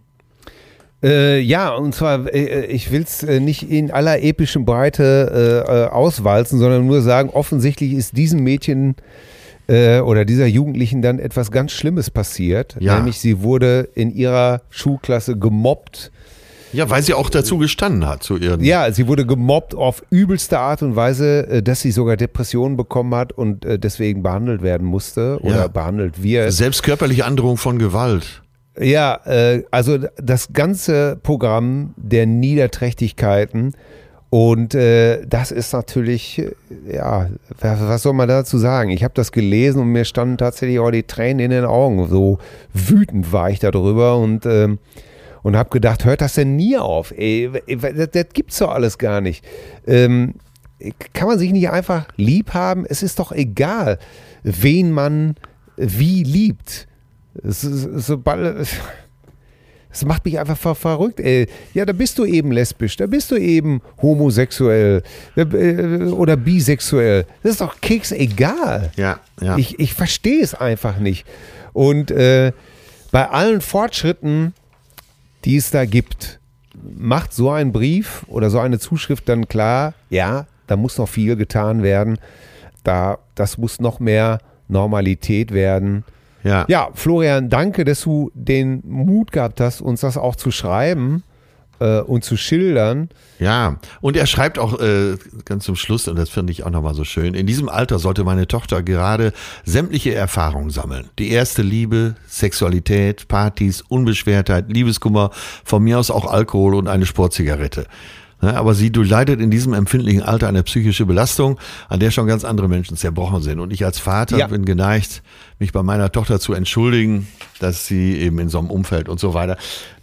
Äh, ja, und zwar, äh, ich will es äh, nicht in aller epischen Breite äh, äh, auswalzen, sondern nur sagen, offensichtlich ist diesem Mädchen äh, oder dieser Jugendlichen dann etwas ganz Schlimmes passiert. Ja. Nämlich sie wurde in ihrer Schulklasse gemobbt. Ja, weil sie auch dazu gestanden hat, zu ihren. Ja, sie wurde gemobbt auf übelste Art und Weise, äh, dass sie sogar Depressionen bekommen hat und äh, deswegen behandelt werden musste oder Ja. behandelt wird. Selbst körperliche Androhung von Gewalt. Ja, äh, also das ganze Programm der Niederträchtigkeiten und äh, das ist natürlich, ja, was was soll man dazu sagen? Ich habe das gelesen und mir standen tatsächlich auch die Tränen in den Augen. So wütend war ich darüber und ähm, und habe gedacht, hört das denn nie auf? Ey, das, das gibt's doch alles gar nicht. Ähm, kann man sich nicht einfach lieb haben? Es ist doch egal, wen man wie liebt. Sobald, *laughs* das macht mich einfach ver verrückt. Ey. Ja, da bist du eben lesbisch, da bist du eben homosexuell äh, oder bisexuell. Das ist doch keks egal. Ja, ja. Ich, ich verstehe es einfach nicht. Und äh, bei allen Fortschritten, die es da gibt, macht so ein Brief oder so eine Zuschrift dann klar, ja, da muss noch viel getan werden. Da, das muss noch mehr Normalität werden. ja. Ja, Florian, danke, dass du den Mut gehabt hast, uns das auch zu schreiben äh, und zu schildern. Ja, und er schreibt auch äh, ganz zum Schluss, und das finde ich auch nochmal so schön, in diesem Alter sollte meine Tochter gerade sämtliche Erfahrungen sammeln. Die erste Liebe, Sexualität, Partys, Unbeschwertheit, Liebeskummer, von mir aus auch Alkohol und eine Sportzigarette. Ja, aber sie durchleidet in diesem empfindlichen Alter eine psychische Belastung, an der schon ganz andere Menschen zerbrochen sind. Und ich als Vater Ja. bin geneigt, mich bei meiner Tochter zu entschuldigen, dass sie eben in so einem Umfeld und so weiter.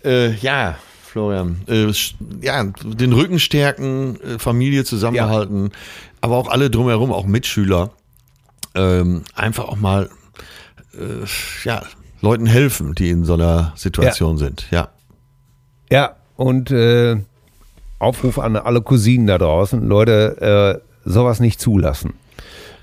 Äh, ja, Florian, äh, ja, den Rücken stärken, äh, Familie zusammenhalten, aber auch alle drumherum, auch Mitschüler, ähm, einfach auch mal, äh, ja, Leuten helfen, die in so einer Situation sind. Ja, Ja, und äh, Aufruf an alle Cousinen da draußen, Leute, äh, sowas nicht zulassen.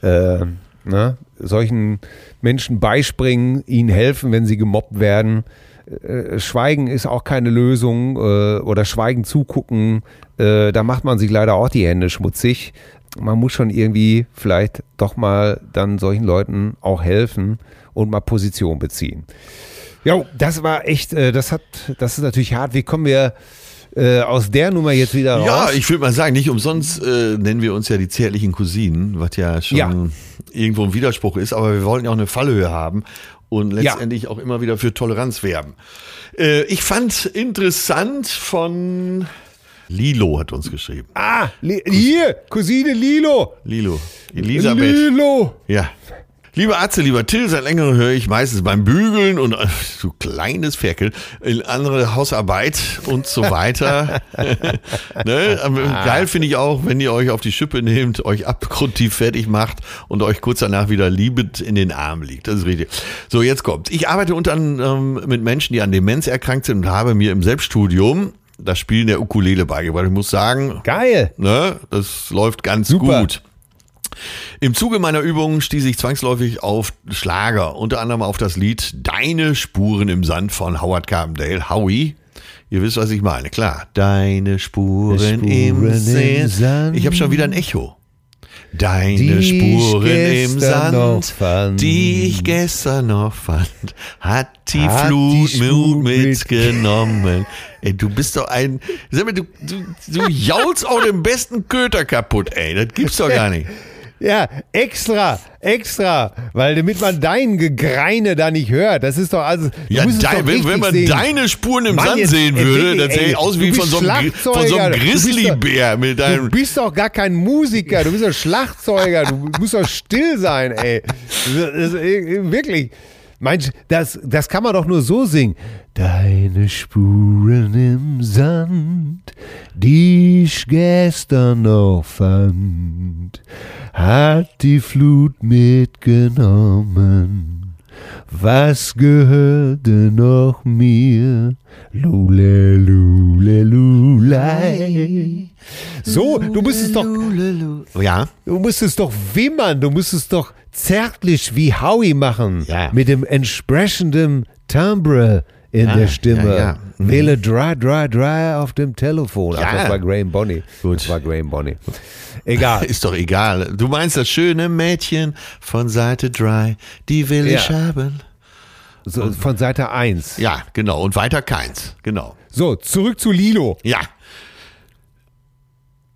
Äh, ne? Solchen Menschen beispringen, ihnen helfen, wenn sie gemobbt werden. Äh, Schweigen ist auch keine Lösung äh, oder Schweigen zugucken, äh, da macht man sich leider auch die Hände schmutzig. Man muss schon irgendwie vielleicht doch mal dann solchen Leuten auch helfen und mal Position beziehen. Jo, das war echt, äh, das hat, das ist natürlich hart. Wie kommen wir äh, aus der Nummer jetzt wieder raus? ja ich würde mal sagen, nicht umsonst äh, nennen wir uns ja die zärtlichen Cousinen, was ja schon Ja. irgendwo ein Widerspruch ist, aber wir wollten ja auch eine Fallhöhe haben und letztendlich auch immer wieder für Toleranz werben. Äh, ich fand interessant von Lilo hat uns geschrieben. Ah, Li hier, Cousine Lilo. Lilo. Elisabeth. Lilo. Ja. Lieber Atze, lieber Till, seit längerem höre ich meistens beim Bügeln und äh, du kleines Ferkel, in andere Hausarbeit und so weiter. *laughs* ne? Aber Geil finde ich auch, wenn ihr euch auf die Schippe nehmt, euch abgrundtief fertig macht und euch kurz danach wieder liebend in den Armen liegt. Das ist richtig. So, jetzt kommt. Ich arbeite unter anderem mit Menschen, die an Demenz erkrankt sind und habe mir im Selbststudium das Spielen der Ukulele beigebracht. Ich muss sagen, Geil. Ne? Das läuft ganz Super. gut. Im Zuge meiner Übungen stieß ich zwangsläufig auf Schlager, unter anderem auf das Lied Deine Spuren im Sand von Howard Carpendale, Howie. Ihr wisst, was ich meine, klar. Deine Spuren, Spuren im im Sand. Sand. Ich habe schon wieder ein Echo. Deine Die Spuren im Sand, die ich gestern noch fand, hat die Hat Flut die Flut mitgenommen. Ey, du bist doch ein, sag mal, du, du, du jaulst auch den besten Köter kaputt, ey, das gibt's doch gar nicht. *laughs* Ja, extra, extra, weil damit man dein Gegreine da nicht hört. Das ist doch also. du Ja, dein, doch wenn, wenn man sehen. deine Spuren im Mann, Sand jetzt sehen würde, dann sähe ich aus du wie von so einem, von so einem du Grizzlybär mit Du deinem. bist doch gar kein Musiker, du bist doch Schlagzeuger, du musst doch still sein, ey. Das äh, wirklich. Meinst das, das kann man doch nur so singen. Deine Spuren im Sand, die ich gestern noch fand, hat die Flut mitgenommen. Was gehörte noch mir? Lule, lule, lulei. So, du musstest doch, Ja, du musstest doch wimmern, du musstest doch zärtlich wie Howie machen. Ja. Mit dem entsprechenden Timbre in Ja, der Stimme. ja, ja. Mhm. Wähle dry, dry, dry auf dem Telefon. Ach, Ja. das war Graham Bonny. Gut. Das war Graham Bonny. Egal. *laughs* ist doch egal. Du meinst das schöne Mädchen von Seite 3, die will ich Ja. haben. So, von Seite 1. Ja, genau. Und weiter keins. Genau. So, zurück zu Lilo. Ja,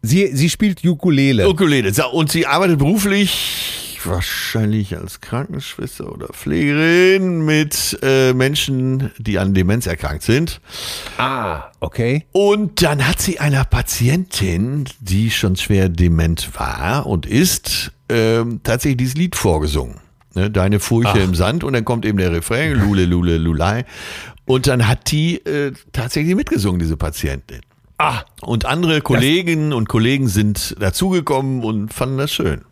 Sie, sie spielt Ukulele. Ukulele. So, Und sie arbeitet beruflich wahrscheinlich als Krankenschwester oder Pflegerin mit äh, Menschen, die an Demenz erkrankt sind. Ah, okay. Und dann hat sie einer Patientin, die schon schwer dement war und ist, ähm, tatsächlich dieses Lied vorgesungen. Ne, Deine Furche im Sand und dann kommt eben der Refrain, Lule, Lule, Lulei. Und dann hat die äh, tatsächlich mitgesungen, diese Patientin. Ah, Und andere Kolleginnen und Kollegen sind dazugekommen und fanden das schön.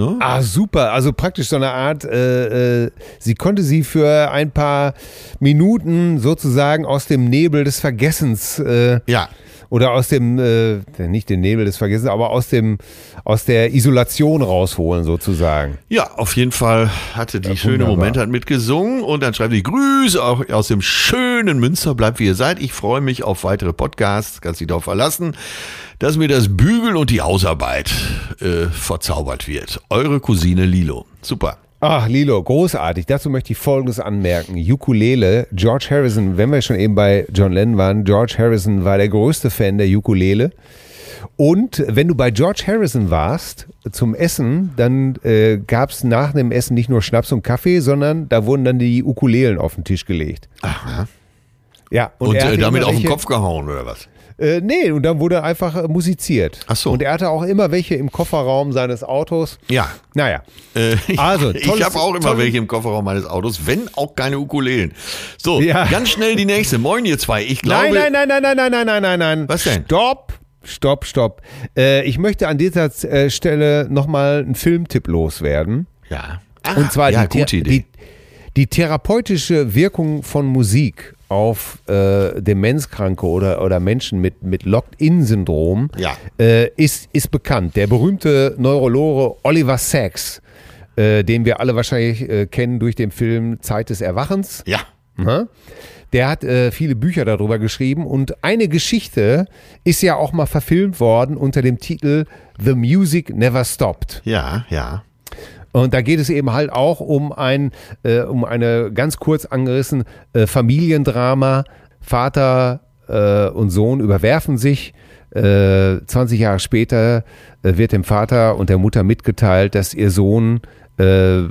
Ne? Ah, super. Also praktisch so eine Art, äh, äh, sie konnte sie für ein paar Minuten sozusagen aus dem Nebel des Vergessens äh, Ja, oder aus dem, äh, nicht den Nebel des Vergessens, aber aus dem, aus der Isolation rausholen sozusagen. ja, auf jeden Fall hatte die schöne wunderbar. Momente, hat mitgesungen und dann schreibt sie Grüße auch aus dem schönen Münster, bleibt wie ihr seid. Ich freue mich auf weitere Podcasts, kannst dich darauf verlassen, dass mir das Bügeln und die Hausarbeit äh, verzaubert wird. Eure Cousine Lilo. Super. Ach, Lilo, großartig. Dazu möchte ich Folgendes anmerken. Ukulele, George Harrison, wenn wir schon eben bei John Lennon waren, George Harrison war der größte Fan der Ukulele. Und wenn du bei George Harrison warst zum Essen, dann äh, gab es nach dem Essen nicht nur Schnaps und Kaffee, sondern da wurden dann die Ukulelen auf den Tisch gelegt. Aha. Ja, Und, er äh, damit auf den Kopf gehauen oder was? Äh, nee, und dann wurde einfach äh, musiziert. Ach so. Und er hatte auch immer welche im Kofferraum seines Autos. Ja. Naja. Äh, *laughs* Also, ich tolles- habe auch immer welche im Kofferraum meines Autos, wenn auch keine Ukulelen. So, Ja. ganz schnell die nächste. Moin, ihr zwei. Ich glaube. Nein, nein, nein, nein, nein, nein, nein, nein, nein. Was denn? Stopp, stopp, stopp. Äh, ich möchte an dieser äh, Stelle nochmal einen Filmtipp loswerden. Ja. Ah, Und zwar ja, die, gute Idee. Die, die therapeutische Wirkung von Musik auf äh, Demenzkranke oder, oder Menschen mit, mit Locked-In-Syndrom Ja. äh, ist, ist bekannt. Der berühmte Neurologe Oliver Sacks, äh, den wir alle wahrscheinlich äh, kennen durch den Film Zeit des Erwachens. ja. Ne? Der hat äh, viele Bücher darüber geschrieben und eine Geschichte ist ja auch mal verfilmt worden unter dem Titel The Music Never Stopped. Ja, ja. Und da geht es eben halt auch um ein, äh, um eine ganz kurz angerissen äh, Familiendrama. Vater äh, und Sohn überwerfen sich. Äh, 20 Jahre später äh, wird dem Vater und der Mutter mitgeteilt, dass ihr Sohn äh,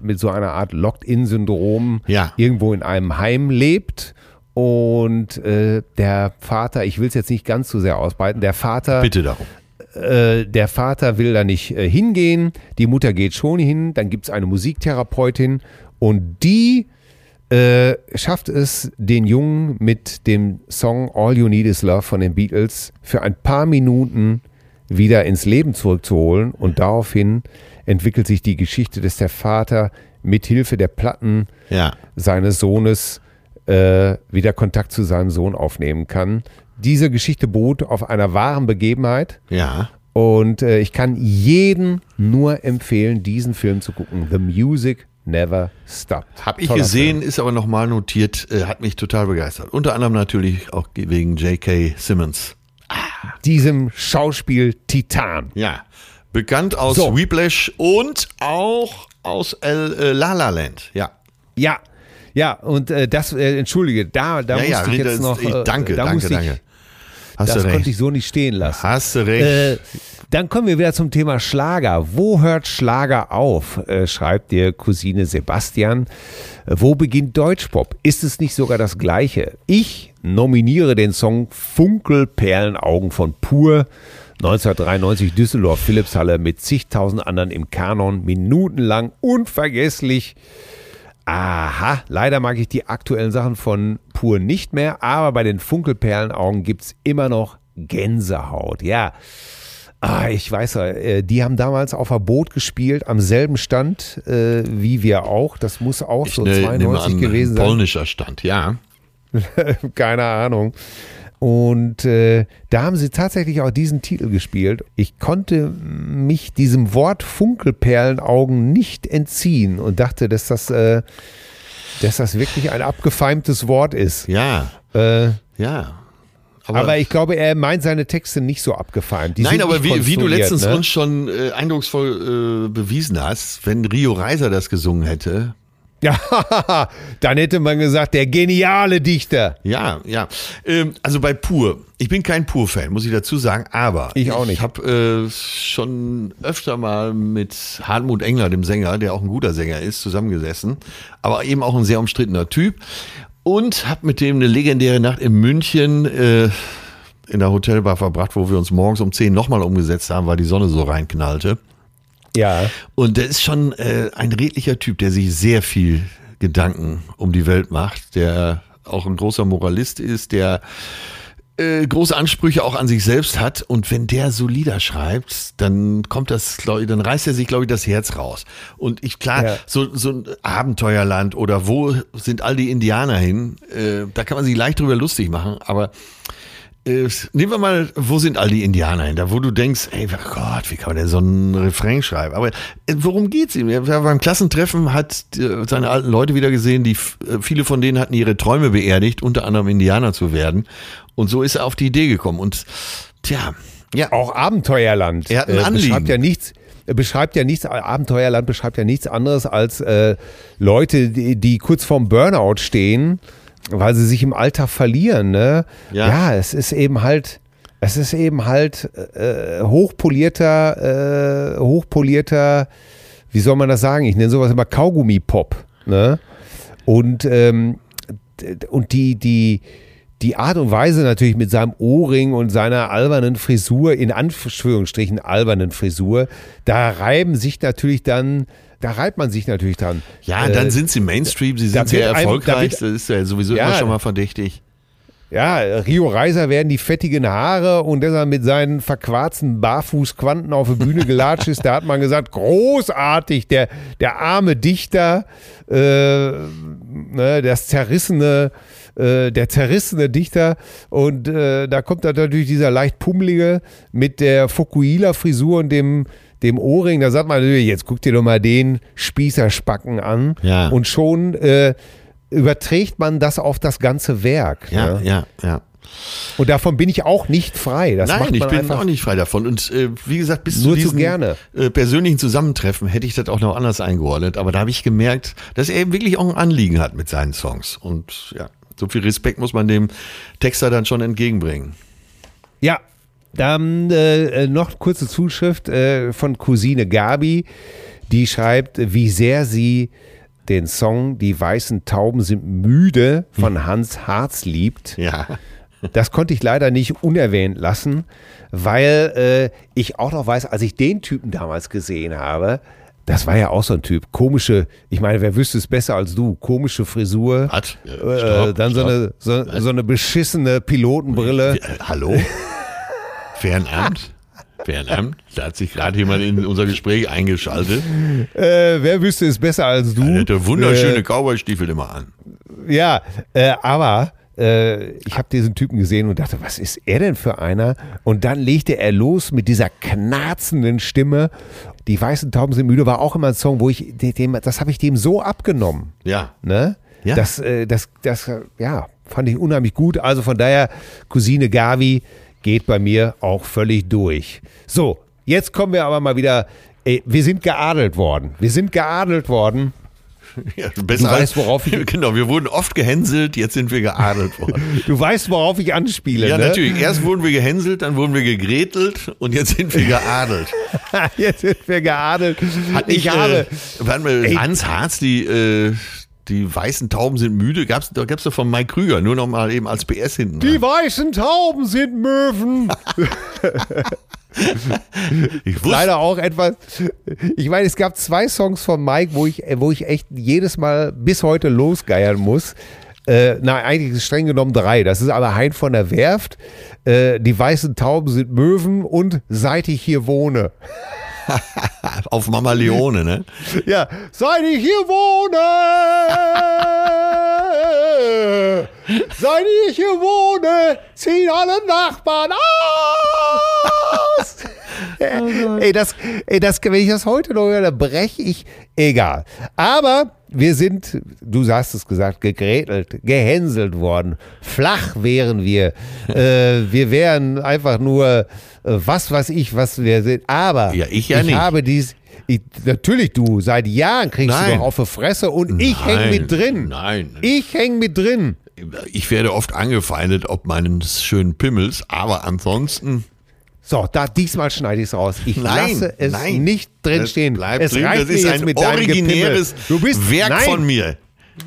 mit so einer Art Locked-In-Syndrom Ja. irgendwo in einem Heim lebt. Und äh, der Vater, ich will es jetzt nicht ganz zu sehr ausbreiten, der Vater Bitte darum. Äh, der Vater will da nicht äh, hingehen, die Mutter geht schon hin, dann gibt es eine Musiktherapeutin und die äh, schafft es, den Jungen mit dem Song All You Need Is Love von den Beatles für ein paar Minuten wieder ins Leben zurückzuholen und daraufhin entwickelt sich die Geschichte, dass der Vater mit Hilfe der Platten Ja. seines Sohnes äh, wieder Kontakt zu seinem Sohn aufnehmen kann. Diese Geschichte beruht auf einer wahren Begebenheit Ja. und äh, ich kann jeden nur empfehlen, diesen Film zu gucken. The Music Never Stopped. Hab ich Toller gesehen, ist aber nochmal notiert, äh, hat mich total begeistert. Unter anderem natürlich auch wegen J.K. Simmons. Film. Diesem Schauspiel Titan. Ja. Bekannt aus So. Whiplash und auch aus El, äh, La La Land. Ja. Ja, ja, und äh, das, äh, entschuldige, da, da ja, musste ja, ich jetzt noch. ich, äh, danke, da danke, musste ich, danke. Hast Das konnte ich so nicht stehen lassen. Hast du recht. Äh, dann kommen wir wieder zum Thema Schlager. Wo hört Schlager auf? Äh, schreibt dir Cousine Sebastian. Wo beginnt Deutschpop? Ist es nicht sogar das Gleiche? Ich nominiere den Song Funkelperlenaugen von Pur. 1993 Düsseldorf Philipshalle mit zigtausend anderen im Kanon. Minutenlang unvergesslich. Aha, leider mag ich die aktuellen Sachen von Pur nicht mehr, aber bei den Funkelperlenaugen gibt es immer noch Gänsehaut. Ja, ah, ich weiß ja, äh, die haben damals auf Verbot gespielt, am selben Stand äh, wie wir auch. Das muss auch ich so ne- nehme 92 an, gewesen sein. polnischer Stand, ja. *laughs* Keine Ahnung. Und äh, da haben sie tatsächlich auch diesen Titel gespielt. Ich konnte mich diesem Wort Funkelperlenaugen nicht entziehen und dachte, dass das, äh, dass das wirklich ein abgefeimtes Wort ist. Ja, Äh, ja. aber, ich glaube, er meint seine Texte nicht so abgefeimt. Die Nein, aber wie, wie du letztens ne? uns schon äh, eindrucksvoll äh, bewiesen hast, wenn Rio Reiser das gesungen hätte. *laughs* Ja, dann hätte man gesagt, der geniale Dichter. Ja, ja. Ähm, also bei Pur. Ich bin kein Pur-Fan, muss ich dazu sagen, aber Ich auch nicht. Ich habe äh, schon öfter mal mit Hartmut Engler, dem Sänger, der auch ein guter Sänger ist, zusammengesessen, aber eben auch ein sehr umstrittener Typ und habe mit dem eine legendäre Nacht in München äh, in der Hotelbar verbracht, wo wir uns morgens um 10 nochmal umgesetzt haben, weil die Sonne so reinknallte. Ja. Und der ist schon äh, ein redlicher Typ, der sich sehr viel Gedanken um die Welt macht, der auch ein großer Moralist ist, der äh, große Ansprüche auch an sich selbst hat. Und wenn der so Lieder schreibt, dann kommt das, glaub ich, dann reißt er sich, glaube ich, das Herz raus. Und ich, klar, Ja. so, so ein Abenteuerland oder wo sind all die Indianer hin, äh, da kann man sich leicht drüber lustig machen, aber äh, nehmen wir mal, wo sind all die Indianer hin? Da, wo du denkst, ey, oh Gott, wie kann man denn so einen Refrain schreiben? Aber äh, worum geht's ihm? War beim Klassentreffen, hat äh, seine alten Leute wieder gesehen, die äh, viele von denen hatten ihre Träume beerdigt, unter anderem Indianer zu werden. Und so ist er auf die Idee gekommen. Und tja, ja, Auch Abenteuerland. Er hat ein Anliegen. Beschreibt ja nichts. Beschreibt ja nichts, Abenteuerland beschreibt ja nichts anderes als äh, Leute, die, die kurz vorm Burnout stehen, weil sie sich im Alter verlieren. Ne? Ja. ja, es ist eben halt, es ist eben halt äh, hochpolierter, äh, hochpolierter, wie soll man das sagen? Ich nenne sowas immer Kaugummi-Pop. Ne? Und, ähm, und die, die, die Art und Weise natürlich mit seinem Ohrring und seiner albernen Frisur, in Anführungsstrichen albernen Frisur, da reiben sich natürlich dann, da reibt man sich natürlich dran. ja, Äh, dann sind sie Mainstream, sie sind sehr erfolgreich, wird- das ist ja sowieso Ja. immer schon mal verdächtig. Ja, Rio Reiser werden die fettigen Haare und dass er mit seinen verquarzten Barfußquanten auf die Bühne gelatscht ist, da hat man gesagt, großartig, der, der arme Dichter, äh, ne, das zerrissene, äh, der zerrissene Dichter und äh, da kommt dann natürlich dieser leicht pummelige mit der Fukuhila-Frisur und dem dem Ohrring, da sagt man natürlich, jetzt guck dir doch mal den Spießerspacken an Ja. und schon äh, überträgt man das auf das ganze Werk. Ja, ne? ja, ja. Und davon bin ich auch nicht frei. Das macht Nein, ich bin auch nicht frei davon. Und äh, wie gesagt, bis zu zu diesem gerne. Äh, persönlichen Zusammentreffen hätte ich das auch noch anders eingeordnet. Aber da habe ich gemerkt, dass er eben wirklich auch ein Anliegen hat mit seinen Songs. Und ja, so viel Respekt muss man dem Texter dann schon entgegenbringen. Ja, dann äh, noch kurze Zuschrift äh, von Cousine Gabi, die schreibt, wie sehr sie den Song Die weißen Tauben sind müde von Hans Harz liebt. Ja. Das konnte ich leider nicht unerwähnt lassen, weil äh, ich auch noch weiß, als ich den Typen damals gesehen habe, das war ja auch so ein Typ. Komische, ich meine, wer wüsste es besser als du? Komische Frisur. Hat. Ja, Äh, stopp, dann so eine, so, so eine beschissene Pilotenbrille. Äh, hallo? *laughs* Fernand? Fernand? Da hat sich gerade jemand in unser Gespräch eingeschaltet. Äh, wer wüsste es besser als du? Er hatte wunderschöne Äh, Cowboy-Stiefel immer an. Ja, äh, aber äh, ich habe diesen Typen gesehen und dachte, was ist er denn für einer? Und dann legte er los mit dieser knarzenden Stimme. Die weißen Tauben sind müde war auch immer ein Song, wo ich dem, das habe ich dem so abgenommen. Ja. Ne? Ja. Das, äh, das, das, ja, fand ich unheimlich gut. Also von daher, Cousine Gavi geht bei mir auch völlig durch. So, jetzt kommen wir aber mal wieder. Ey, wir sind geadelt worden. Wir sind geadelt worden. *laughs* Ja, besser Du weißt, worauf ich- *laughs* Genau, wir wurden oft gehänselt, jetzt sind wir geadelt worden. *laughs* Du weißt, worauf ich anspiele. ja, ne? natürlich. Erst wurden wir gehänselt, dann wurden wir gegretelt und jetzt sind wir geadelt. Jetzt sind wir geadelt. Hat ich nicht, habe. Äh. Hans Harz, die, äh, die weißen Tauben sind müde. Gab's, da gab's doch von Mike Krüger, nur noch mal eben als PS hinten. Die weißen Tauben sind Möwen. *laughs* Ich wusste, Leider auch etwas. Ich meine, es gab zwei Songs von Mike, wo ich, wo ich echt jedes Mal bis heute losgeiern muss. Äh, nein, eigentlich ist es streng genommen drei. Das ist aber Hein von der Werft. Äh, die weißen Tauben sind Möwen und seit ich hier wohne. *laughs* auf Mama Leone, ne? Ja, seit ich hier wohne, seit ich hier wohne, ziehen alle Nachbarn *laughs* aus. ey, das, ey, das, wenn ich das heute noch höre, dann breche ich. Egal. Aber wir sind, du hast es gesagt, gegrätelt, gehänselt worden. Flach wären wir. *laughs* äh, wir wären einfach nur, äh, was weiß ich, was wir sind. Aber Ja, ich ja ich nicht. habe dies. Ich, natürlich du, seit Jahren kriegst Nein. du doch auf die Fresse und ich Nein, häng mit drin. nein. Ich häng mit drin. Ich werde oft angefeindet, ob meines schönen Pimmels, aber ansonsten. So, da diesmal schneide ich es raus. Ich Nein, lasse es nein. nicht drin stehen. Bleibt es drin. reicht Das ist ein mit originäres. Du bist Werk nein, von mir.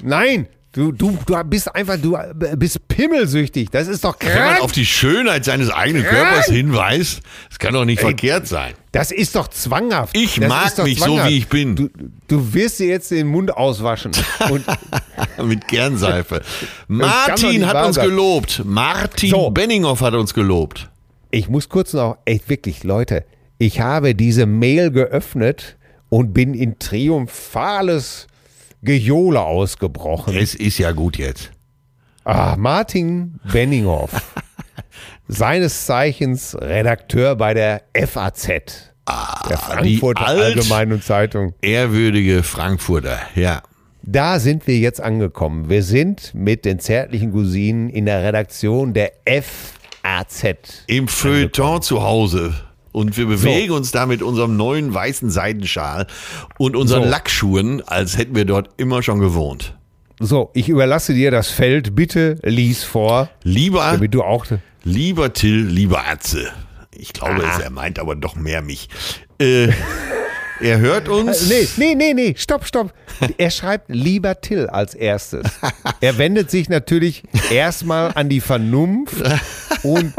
Nein, du, du, du bist einfach, du bist pimmelsüchtig. Das ist doch Wenn man krank. auf die Schönheit seines eigenen Krank. Körpers hinweist, das kann doch nicht verkehrt sein. Das ist doch zwanghaft. Ich das mag mich so, zwanghaft. wie ich bin. Du, du wirst dir jetzt den Mund auswaschen. *laughs* Und Mit Kernseife. Martin hat uns gelobt. Martin So. Benninghoff hat uns gelobt. Ich muss kurz noch, echt wirklich, Leute, ich habe diese Mail geöffnet und bin in triumphales Gejohle ausgebrochen. Es ist ja gut jetzt. Ah, Martin Benninghoff, *laughs* seines Zeichens Redakteur bei der FAZ, der Ah, die Frankfurter Allgemeinen Zeitung. Ehrwürdige Frankfurter, ja. Da sind wir jetzt angekommen. Wir sind mit den zärtlichen Cousinen in der Redaktion der FAZ. Im Feuilleton zu Hause. Und wir bewegen uns da mit unserem neuen weißen Seidenschal und unseren So. Lackschuhen, als hätten wir dort immer schon gewohnt. So, ich überlasse dir das Feld. Bitte lies vor, Lieber, damit du auch. lieber Till, lieber Atze. Ich glaube, Ah. es, er meint aber doch mehr mich. Äh, er hört uns. Nee, nee, nee, nee, stopp, stopp. Er schreibt lieber Till als erstes. Er wendet sich natürlich erstmal an die Vernunft und,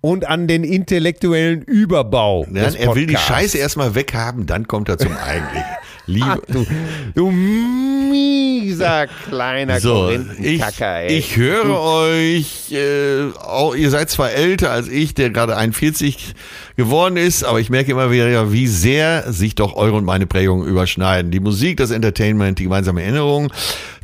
und an den intellektuellen Überbau. Nein, er will die. Scheiße erstmal weghaben, dann kommt er zum Eigentlichen. Liebe, Du, du mieser kleiner So, ich, ey. ich höre euch, äh, auch, ihr seid zwar älter als ich, der gerade 41 geworden ist, aber ich merke immer wieder, wie sehr sich doch eure und meine Prägungen überschneiden. Die Musik, das Entertainment, die gemeinsame Erinnerung.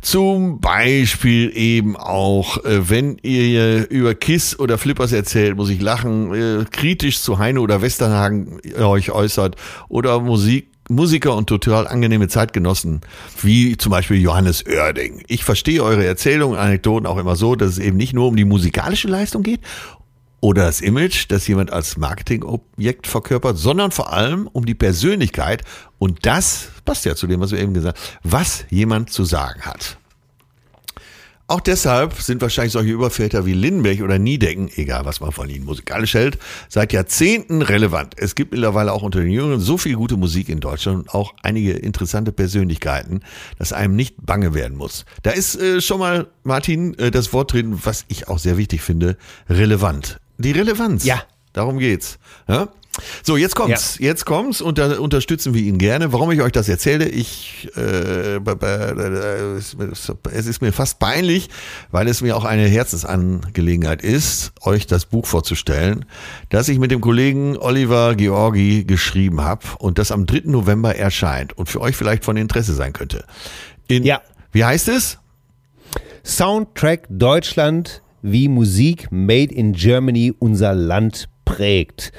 Zum Beispiel eben auch, äh, wenn ihr über Kiss oder Flippers erzählt, muss ich lachen, äh, kritisch zu Heine oder Westernhagen euch äußert oder Musik Musiker und total angenehme Zeitgenossen, wie zum Beispiel Johannes Oerding. Ich verstehe eure Erzählungen, Anekdoten auch immer so, dass es eben nicht nur um die musikalische Leistung geht oder das Image, das jemand als Marketingobjekt verkörpert, sondern vor allem um die Persönlichkeit und das passt ja zu dem, was wir eben gesagt haben, was jemand zu sagen hat. Auch deshalb sind wahrscheinlich solche Überväter wie Lindenberg oder Niedecken, egal was man von ihnen musikalisch hält, seit Jahrzehnten relevant. Es gibt mittlerweile auch unter den Jüngeren so viel gute Musik in Deutschland und auch einige interessante Persönlichkeiten, dass einem nicht bange werden muss. Da ist äh, schon mal, Martin, äh, das Wort drin, was ich auch sehr wichtig finde, relevant. Die Relevanz. Ja. Darum geht's. Ja? So, jetzt kommt's. Jetzt kommt's und da unterstützen wir ihn gerne. Warum ich euch das erzähle, ich, äh, äh, es ist mir fast peinlich, weil es mir auch eine Herzensangelegenheit ist, euch das Buch vorzustellen, das ich mit dem Kollegen Oliver Georgi geschrieben habe und das am 3. November erscheint und für euch vielleicht von Interesse sein könnte. In, Ja. Wie heißt es? Soundtrack Deutschland, wie Musik made in Germany unser Land prägt.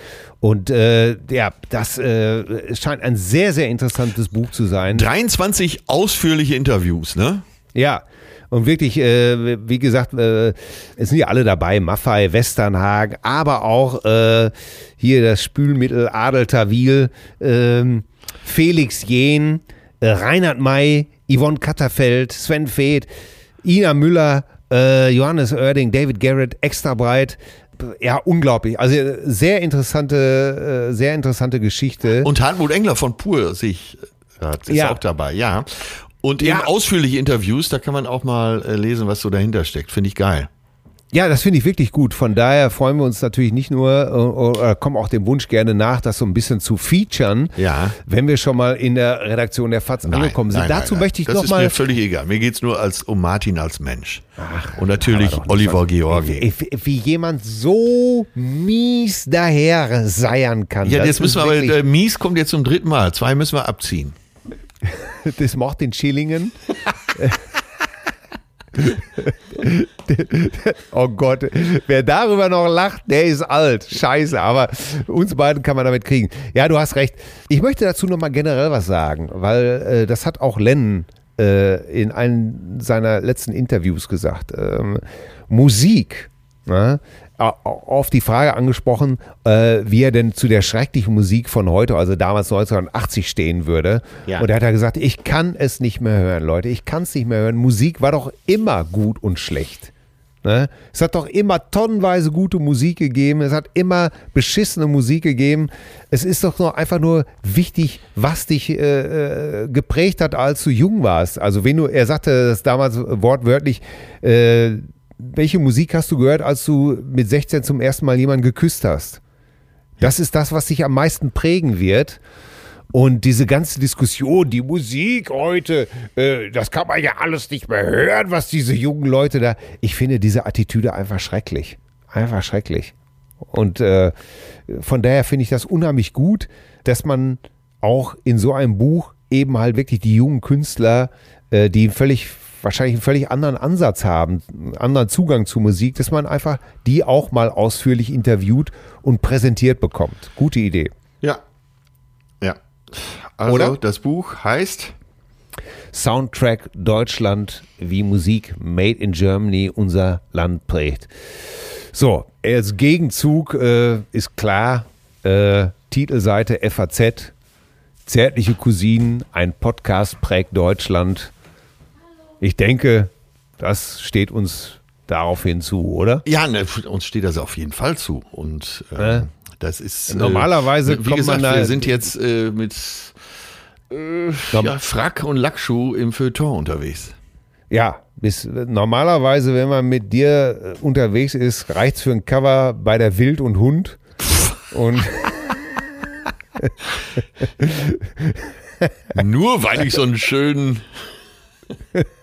Und äh, ja, das äh, scheint ein sehr, sehr interessantes Buch zu sein. 23 ausführliche Interviews, ne? Ja, Und wirklich, äh, wie gesagt, äh, es sind ja alle dabei, Maffei, Westernhagen, aber auch äh, hier das Spülmittel Adeltawil, ähm, Felix Jehn, äh, Reinhard May, Yvonne Katterfeld, Sven Feeth, Ina Müller, äh, Johannes Oerding, David Garrett, extra breit. Ja, unglaublich. Also sehr interessante, äh, sehr interessante Geschichte. Und Hartmut Engler von Pur sich ist Ja. auch dabei, ja. Und eben Ja. ausführliche Interviews, da kann man auch mal äh, lesen, was so dahinter steckt. Finde ich geil. Ja, das finde ich wirklich gut. Von daher freuen wir uns natürlich nicht nur, äh, äh, kommen auch dem Wunsch gerne nach, das so ein bisschen zu featuren, Ja. wenn wir schon mal in der Redaktion der FAZ angekommen sind. nein, Dazu nein, möchte ich das noch ist mal mir völlig egal. Mir geht's nur als, um Martin als Mensch. Und natürlich Oliver Georgi. Wie, jemand so mies daher seiern kann. Ja, jetzt müssen wir aber, äh, Mies kommt jetzt zum dritten Mal. Zwei müssen wir abziehen. *laughs* das macht den Schillingen. *laughs* *laughs* oh Gott, wer darüber noch lacht, der ist alt. Scheiße, aber uns beiden kann man damit kriegen. Ja, du hast recht. Ich möchte dazu noch mal generell was sagen, weil äh, das hat auch Lennon äh, in einem seiner letzten Interviews gesagt. Ähm, Musik, ne? au- auf die Frage angesprochen, äh, wie er denn zu der schrecklichen Musik von heute, also damals 1980 stehen würde. Ja. Und er hat ja gesagt, ich kann es nicht mehr hören, Leute. Ich kann es nicht mehr hören. Musik war doch immer gut und schlecht. Ne? Es hat doch immer tonnenweise gute Musik gegeben. Es hat immer beschissene Musik gegeben. Es ist doch nur einfach nur wichtig, was dich äh, äh, geprägt hat, als du jung warst. Also wenn du, er sagte das damals wortwörtlich, äh, welche Musik hast du gehört, als du mit 16 zum ersten Mal jemanden geküsst hast? Das ist das, was dich am meisten prägen wird. Und diese ganze Diskussion, die Musik heute, äh, das kann man ja alles nicht mehr hören, was diese jungen Leute da. Ich finde diese Attitüde einfach schrecklich. Einfach schrecklich. Und äh, von daher finde ich das unheimlich gut, dass man auch in so einem Buch eben halt wirklich die jungen Künstler, äh, die völlig wahrscheinlich einen völlig anderen Ansatz haben, einen anderen Zugang zu Musik, dass man einfach die auch mal ausführlich interviewt und präsentiert bekommt. Gute Idee. Ja. Ja. Also, Oder? das Buch heißt Soundtrack Deutschland, wie Musik Made in Germany unser Land prägt. So, als Gegenzug äh, ist klar, äh, Titelseite FAZ, Zärtliche Cousinen, ein Podcast prägt Deutschland. Ich denke, das steht uns daraufhin zu, oder? Ja, ne, uns steht das auf jeden Fall zu. Und ähm, Ne? das ist. Normalerweise äh, wie gesagt, man da- wir sind jetzt äh, mit äh, ja, Frack und Lackschuh im Feuilleton unterwegs. Ja, bis, normalerweise, wenn man mit dir äh, unterwegs ist, reicht's für ein Cover bei der Wild und Hund. Und *laughs* Nur weil ich so einen schönen.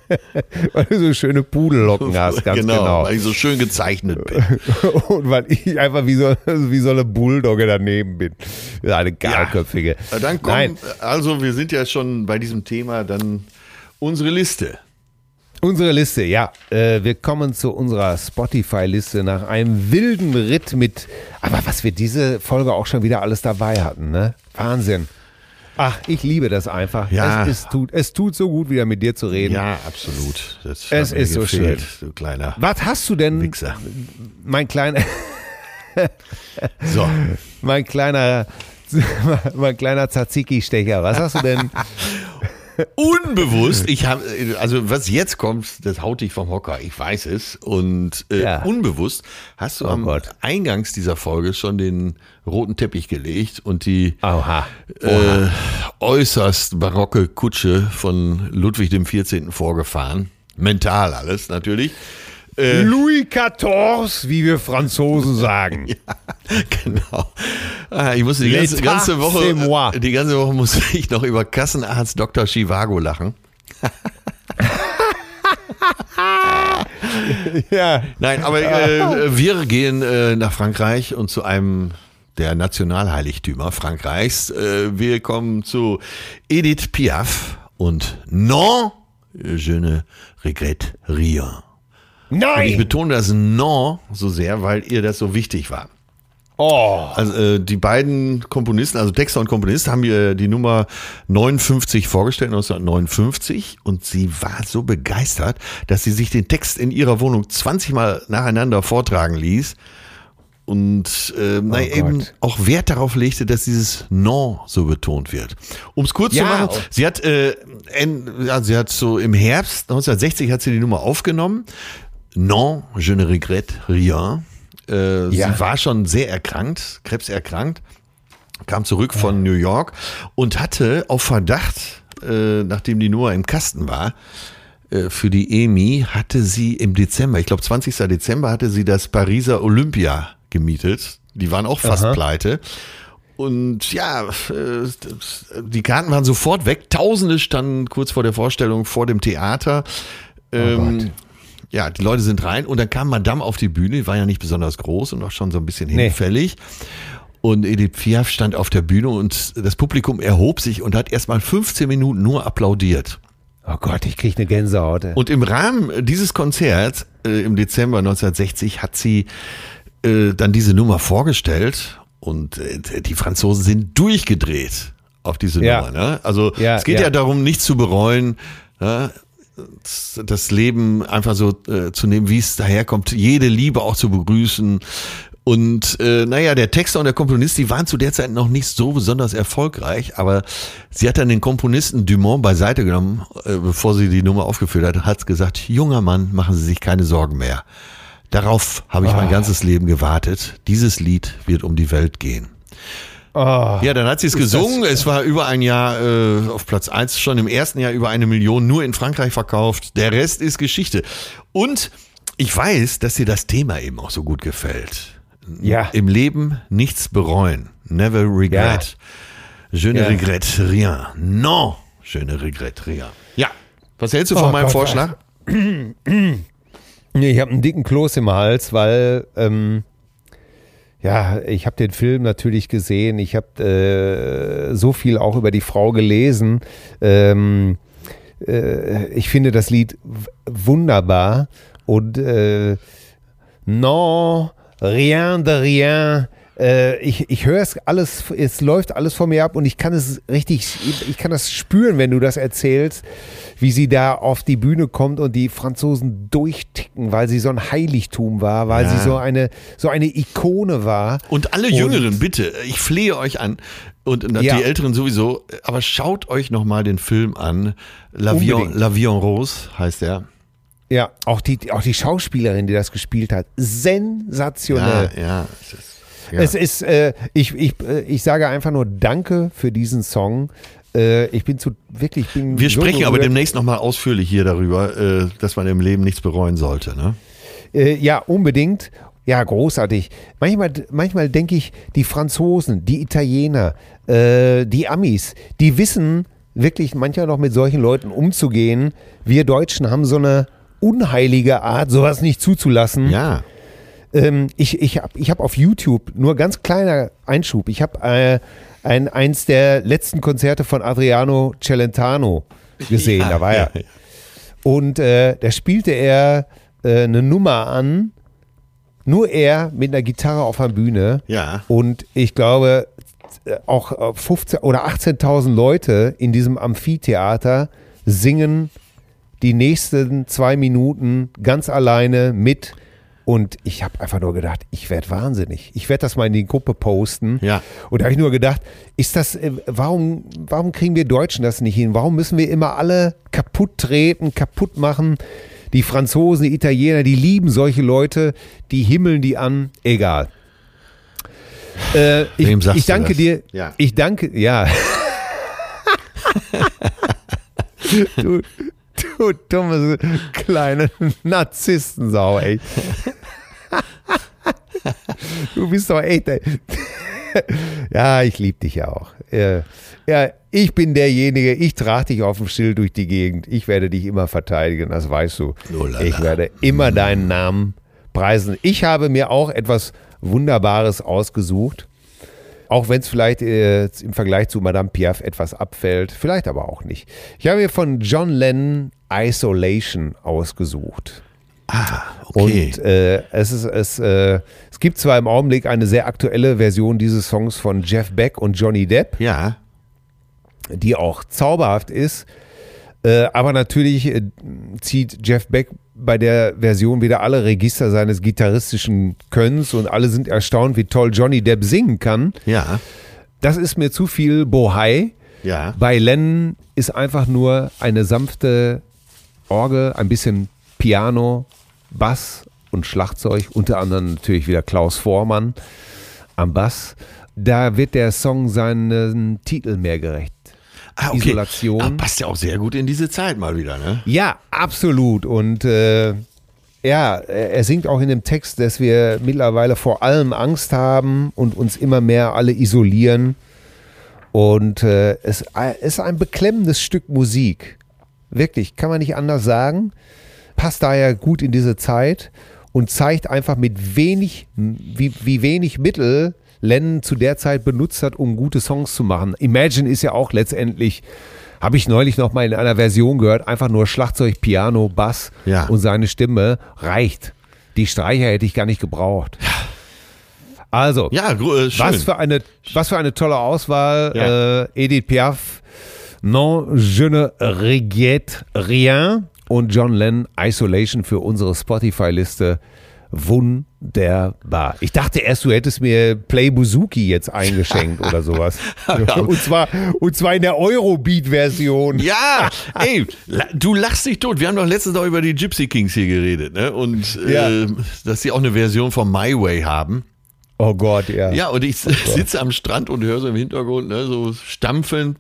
*laughs* weil du so schöne Pudellocken hast, ganz genau. weil ich so schön gezeichnet bin. *laughs* Und weil ich einfach wie so, wie so eine Bulldogge daneben bin. Eine Garköpfige. Ja, Dann kommt, Nein, also wir sind ja schon bei diesem Thema, dann unsere Liste. unsere Liste, ja. Äh, wir kommen zu unserer Spotify-Liste nach einem wilden Ritt mit, aber was wir diese Folge auch schon wieder alles dabei hatten, ne? Wahnsinn. Ach, ich liebe das einfach. Ja. Es, es, tut, es tut so gut, wieder mit dir zu reden. Ja, absolut. Das Es ist so gefehlt, schön. Du kleiner Was hast du denn, Wichser. mein kleiner, So, *laughs* mein kleiner, *laughs* mein kleiner Tzatziki-Stecher, was hast du denn? *laughs* unbewusst, ich habe, also was jetzt kommt, das haut dich vom Hocker, ich weiß es. Und äh, Ja. unbewusst hast du Oh am Gott. Eingangs dieser Folge schon den roten Teppich gelegt und die Oha. äh, äußerst barocke Kutsche von Ludwig dem 14. vorgefahren. Mental alles natürlich. Äh, Louis XIV, wie wir Franzosen sagen. *laughs* genau. Ah, ich musste die ganze, ganze Woche, die ganze Woche musste *laughs* ich noch über Kassenarzt Dr. Chivago lachen. *laughs* ja. Nein, aber äh, wir gehen äh, nach Frankreich und zu einem der Nationalheiligtümer Frankreichs. Äh, wir kommen zu Edith Piaf und Non, je ne regrette rien. Und ich Nein! betone das Non so sehr, weil ihr das so wichtig war. Oh. Also äh, die beiden Komponisten, also Texter und Komponist, haben mir die Nummer 59 vorgestellt, 1959. Und sie war so begeistert, dass sie sich den Text in ihrer Wohnung 20 Mal nacheinander vortragen ließ. Und äh, Oh eben auch Wert darauf legte, dass dieses Non so betont wird. Um es kurz Ja. zu machen, sie hat, äh, en, ja, sie hat so im Herbst 1960 hat sie die Nummer aufgenommen. Non, je ne regrette rien. Äh, Ja. Sie war schon sehr erkrankt, krebserkrankt, kam zurück von New York und hatte auf Verdacht, äh, nachdem die Nummer im Kasten war, äh, für die EMI hatte sie im Dezember, ich glaube 20. Dezember, hatte sie das Pariser Olympia gemietet. Die waren auch fast Aha. pleite. Und ja, äh, die Karten waren sofort weg. Tausende standen kurz vor der Vorstellung vor dem Theater. Ähm, ja, die Leute sind rein und dann kam Madame auf die Bühne, die war ja nicht besonders groß und auch schon so ein bisschen Nee. hinfällig. Und Edith Piaf stand auf der Bühne und das Publikum erhob sich und hat erstmal 15 Minuten nur applaudiert. Oh Gott, ich krieg eine Gänsehaut. Und im Rahmen dieses Konzerts äh, im Dezember 1960 hat sie äh, dann diese Nummer vorgestellt und äh, die Franzosen sind durchgedreht auf diese Ja. Nummer. Ne? Also Ja, es geht ja. ja. darum, nichts zu bereuen. Ne? Das Leben einfach so äh, zu nehmen, wie es daherkommt, jede Liebe auch zu begrüßen. Und äh, naja, der Texter und der Komponist, die waren zu der Zeit noch nicht so besonders erfolgreich, aber sie hat dann den Komponisten Dumont beiseite genommen, äh, bevor sie die Nummer aufgeführt hat, hat gesagt, junger Mann, machen Sie sich keine Sorgen mehr. Darauf habe ich mein ganzes Leben gewartet. Dieses Lied wird um die Welt gehen. Oh. Ja, dann hat sie es gesungen. Es war über ein Jahr äh, auf Platz eins schon im ersten Jahr über eine Million nur in Frankreich verkauft. Der Rest ist Geschichte. Und ich weiß, dass dir das Thema eben auch so gut gefällt. Ja. Im Leben nichts bereuen. Never regret. Je ne Ja. regrette rien. Non, je ne regrette rien. Ja. Was hältst du von Oh meinem Gott, Vorschlag? *clears throat* Nee, ich habe einen dicken Kloß im Hals, weil ähm, ja, ich habe den Film natürlich gesehen. Ich habe äh, so viel auch über die Frau gelesen. Ähm, äh, ich finde das Lied wunderbar und äh, non, rien de rien. Äh, ich ich höre es alles, es läuft alles vor mir ab und ich kann es richtig, ich kann das spüren, wenn du das erzählst, wie sie da auf die Bühne kommt und die Franzosen durchticken, weil sie so ein Heiligtum war, weil Ja. sie so eine, so eine Ikone war. Und alle Jüngeren, bitte, ich flehe euch an. Und die Ja. Älteren sowieso, aber schaut euch nochmal den Film an. La Vie, en, Unbedingt. La Rose heißt er. Ja, auch die, auch die Schauspielerin, die das gespielt hat, sensationell. Ja, ja. Es ist- ja. Es ist, äh, ich, ich, äh, ich sage einfach nur Danke für diesen Song. Äh, ich bin zu, wirklich, ich bin Wir so sprechen aber berührt. demnächst nochmal ausführlich hier darüber, äh, dass man im Leben nichts bereuen sollte. Ne? Ja, unbedingt. Ja, großartig. Manchmal, manchmal denke ich, die Franzosen, die Italiener, die Amis, die wissen wirklich manchmal noch mit solchen Leuten umzugehen. Wir Deutschen haben so eine unheilige Art, sowas nicht zuzulassen. Ja. Ähm, ich ich habe ich hab auf YouTube, nur ganz kleiner Einschub, ich habe äh, ein, eins der letzten Konzerte von Adriano Celentano gesehen. Ja, da war er. ja, ja. Und äh, da spielte er äh, eine Nummer an, nur er mit einer Gitarre auf der Bühne. Ja. Und ich glaube, äh, auch äh, 15 oder 18.000 Leute in diesem Amphitheater singen die nächsten zwei Minuten ganz alleine mit. Und ich habe einfach nur gedacht, ich werde wahnsinnig. Ich werde das mal in die Gruppe posten. Ja. Und da habe ich nur gedacht, ist das, äh, warum, warum kriegen wir Deutschen das nicht hin? Warum müssen wir immer alle kaputt treten, kaputt machen? Die Franzosen, die Italiener, die lieben solche Leute, die himmeln die an, egal. Äh, ich, ich danke dir. Ja. Ich danke, ja. *laughs* du, du dumme kleine Narzissensau, ey. Du bist doch echt. Ja, ich liebe dich ja auch. Ja, ich bin derjenige, ich trage dich auf dem Schild durch die Gegend. Ich werde dich immer verteidigen, das weißt du. Oh la la. Ich werde immer deinen Namen preisen. Ich habe mir auch etwas Wunderbares ausgesucht. Auch wenn es vielleicht äh, im Vergleich zu Madame Piaf etwas abfällt, vielleicht aber auch nicht. Ich habe mir von John Lennon Isolation ausgesucht. Ah, okay. Und äh, es, ist, es, äh, es gibt zwar im Augenblick eine sehr aktuelle Version dieses Songs von Jeff Beck und Johnny Depp, Ja. die auch zauberhaft ist. Äh, aber natürlich äh, zieht Jeff Beck bei der Version wieder alle Register seines gitarristischen Könnens und alle sind erstaunt, wie toll Johnny Depp singen kann. Ja. Das ist mir zu viel Bohai. Ja. Bei Lennon ist einfach nur eine sanfte Orgel, ein bisschen Piano, Bass und Schlagzeug, unter anderem natürlich wieder Klaus Vormann am Bass. Da wird der Song seinen Titel mehr gerecht. Ah, Isolation. Ah, passt ja auch sehr gut in diese Zeit mal wieder, ne? Ja, absolut. Und äh, ja, er er singt auch in dem Text, dass wir mittlerweile vor allem Angst haben und uns immer mehr alle isolieren. Und äh, es ist ein beklemmendes Stück Musik. Wirklich, kann man nicht anders sagen. Passt daher gut in diese Zeit und zeigt einfach mit wenig, wie, wie wenig Mittel Lennon zu der Zeit benutzt hat, um gute Songs zu machen. Imagine ist ja auch letztendlich, habe ich neulich noch mal in einer Version gehört, einfach nur Schlagzeug, Piano, Bass Ja. und seine Stimme reicht. Die Streicher hätte ich gar nicht gebraucht. Also, Ja, äh, was für eine, was für eine tolle Auswahl. Ja. Äh, Edith Piaf, Non, je ne regrette rien. Und John Lennon, Isolation für unsere Spotify-Liste. Wunderbar. Ich dachte erst, du hättest mir Play Buzuki jetzt eingeschenkt oder sowas. *laughs* Und zwar, und zwar in der Eurobeat-Version. Ja, ey, du lachst dich tot. Wir haben doch letztens noch über die Gypsy Kings hier geredet, ne? Und Ja. äh, dass sie auch eine Version von My Way haben. Oh Gott, ja. Ja, und ich sitze am Strand und höre so im Hintergrund, ne, so stampfen.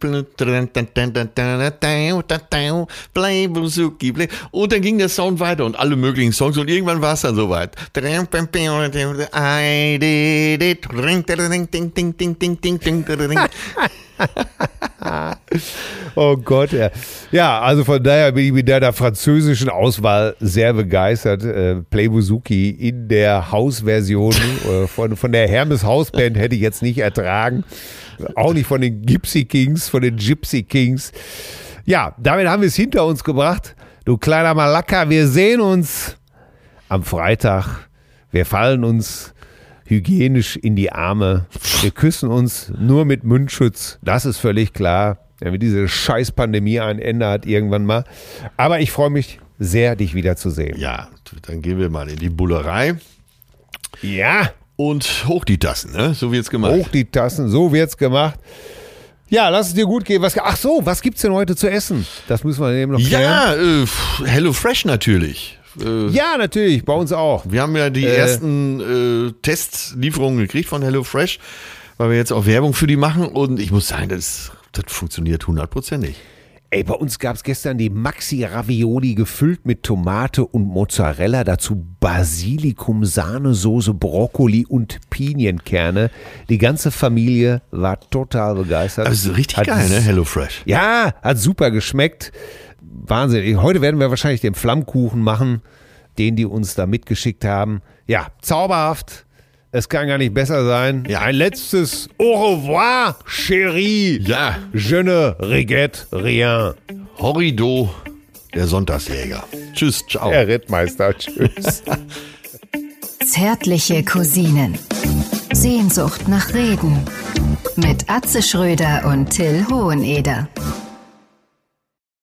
Buzuki. Und dann ging der Sound weiter und alle möglichen Songs und irgendwann war es dann soweit. *laughs* Oh Gott, ja. Ja, also von daher bin ich mit deiner französischen Auswahl sehr begeistert. Äh, Play Buzuki in der Hausversion äh, von, von der Hermes Hausband hätte ich jetzt nicht ertragen. Auch nicht von den Gypsy Kings, von den Gypsy Kings. Ja, damit haben wir es hinter uns gebracht. Du kleiner Malaka, wir sehen uns am Freitag. Wir fallen uns hygienisch in die Arme. Wir küssen uns nur mit Mundschutz. Das ist völlig klar. Damit diese scheiß Pandemie ein Ende hat irgendwann mal. Aber ich freue mich sehr, dich wiederzusehen. Ja, dann gehen wir mal in die Bullerei Ja, und hoch die Tassen, ne? So wird's gemacht. hoch die Tassen, so wird's gemacht. Ja, lass es dir gut gehen. Was, ach so, was gibt's denn heute zu essen? Das müssen wir eben noch klären. Ja, äh, Hello Fresh natürlich. Äh, Ja, natürlich, bei uns auch. Wir haben ja die Äh. ersten äh, Testlieferungen gekriegt von HelloFresh, weil wir jetzt auch Werbung für die machen und ich muss sagen, das, das funktioniert hundertprozentig. Ey, bei uns gab's gestern die Maxi Ravioli gefüllt mit Tomate und Mozzarella, dazu Basilikum, Sahnesoße, Brokkoli und Pinienkerne. Die ganze Familie war total begeistert. Also richtig Hat geil, ne? HelloFresh. Ja, hat super geschmeckt. Wahnsinn. Heute werden wir wahrscheinlich den Flammkuchen machen, den die uns da mitgeschickt haben. Ja, zauberhaft. Es kann gar nicht besser sein. Ja. Ein letztes Au revoir, chérie. Ja, Je ne regrette rien. Horrido, der Sonntagsjäger. Tschüss, ciao. Herr Rittmeister, tschüss. *laughs* Zärtliche Cousinen. Sehnsucht nach Reden. Mit Atze Schröder und Till Hoheneder.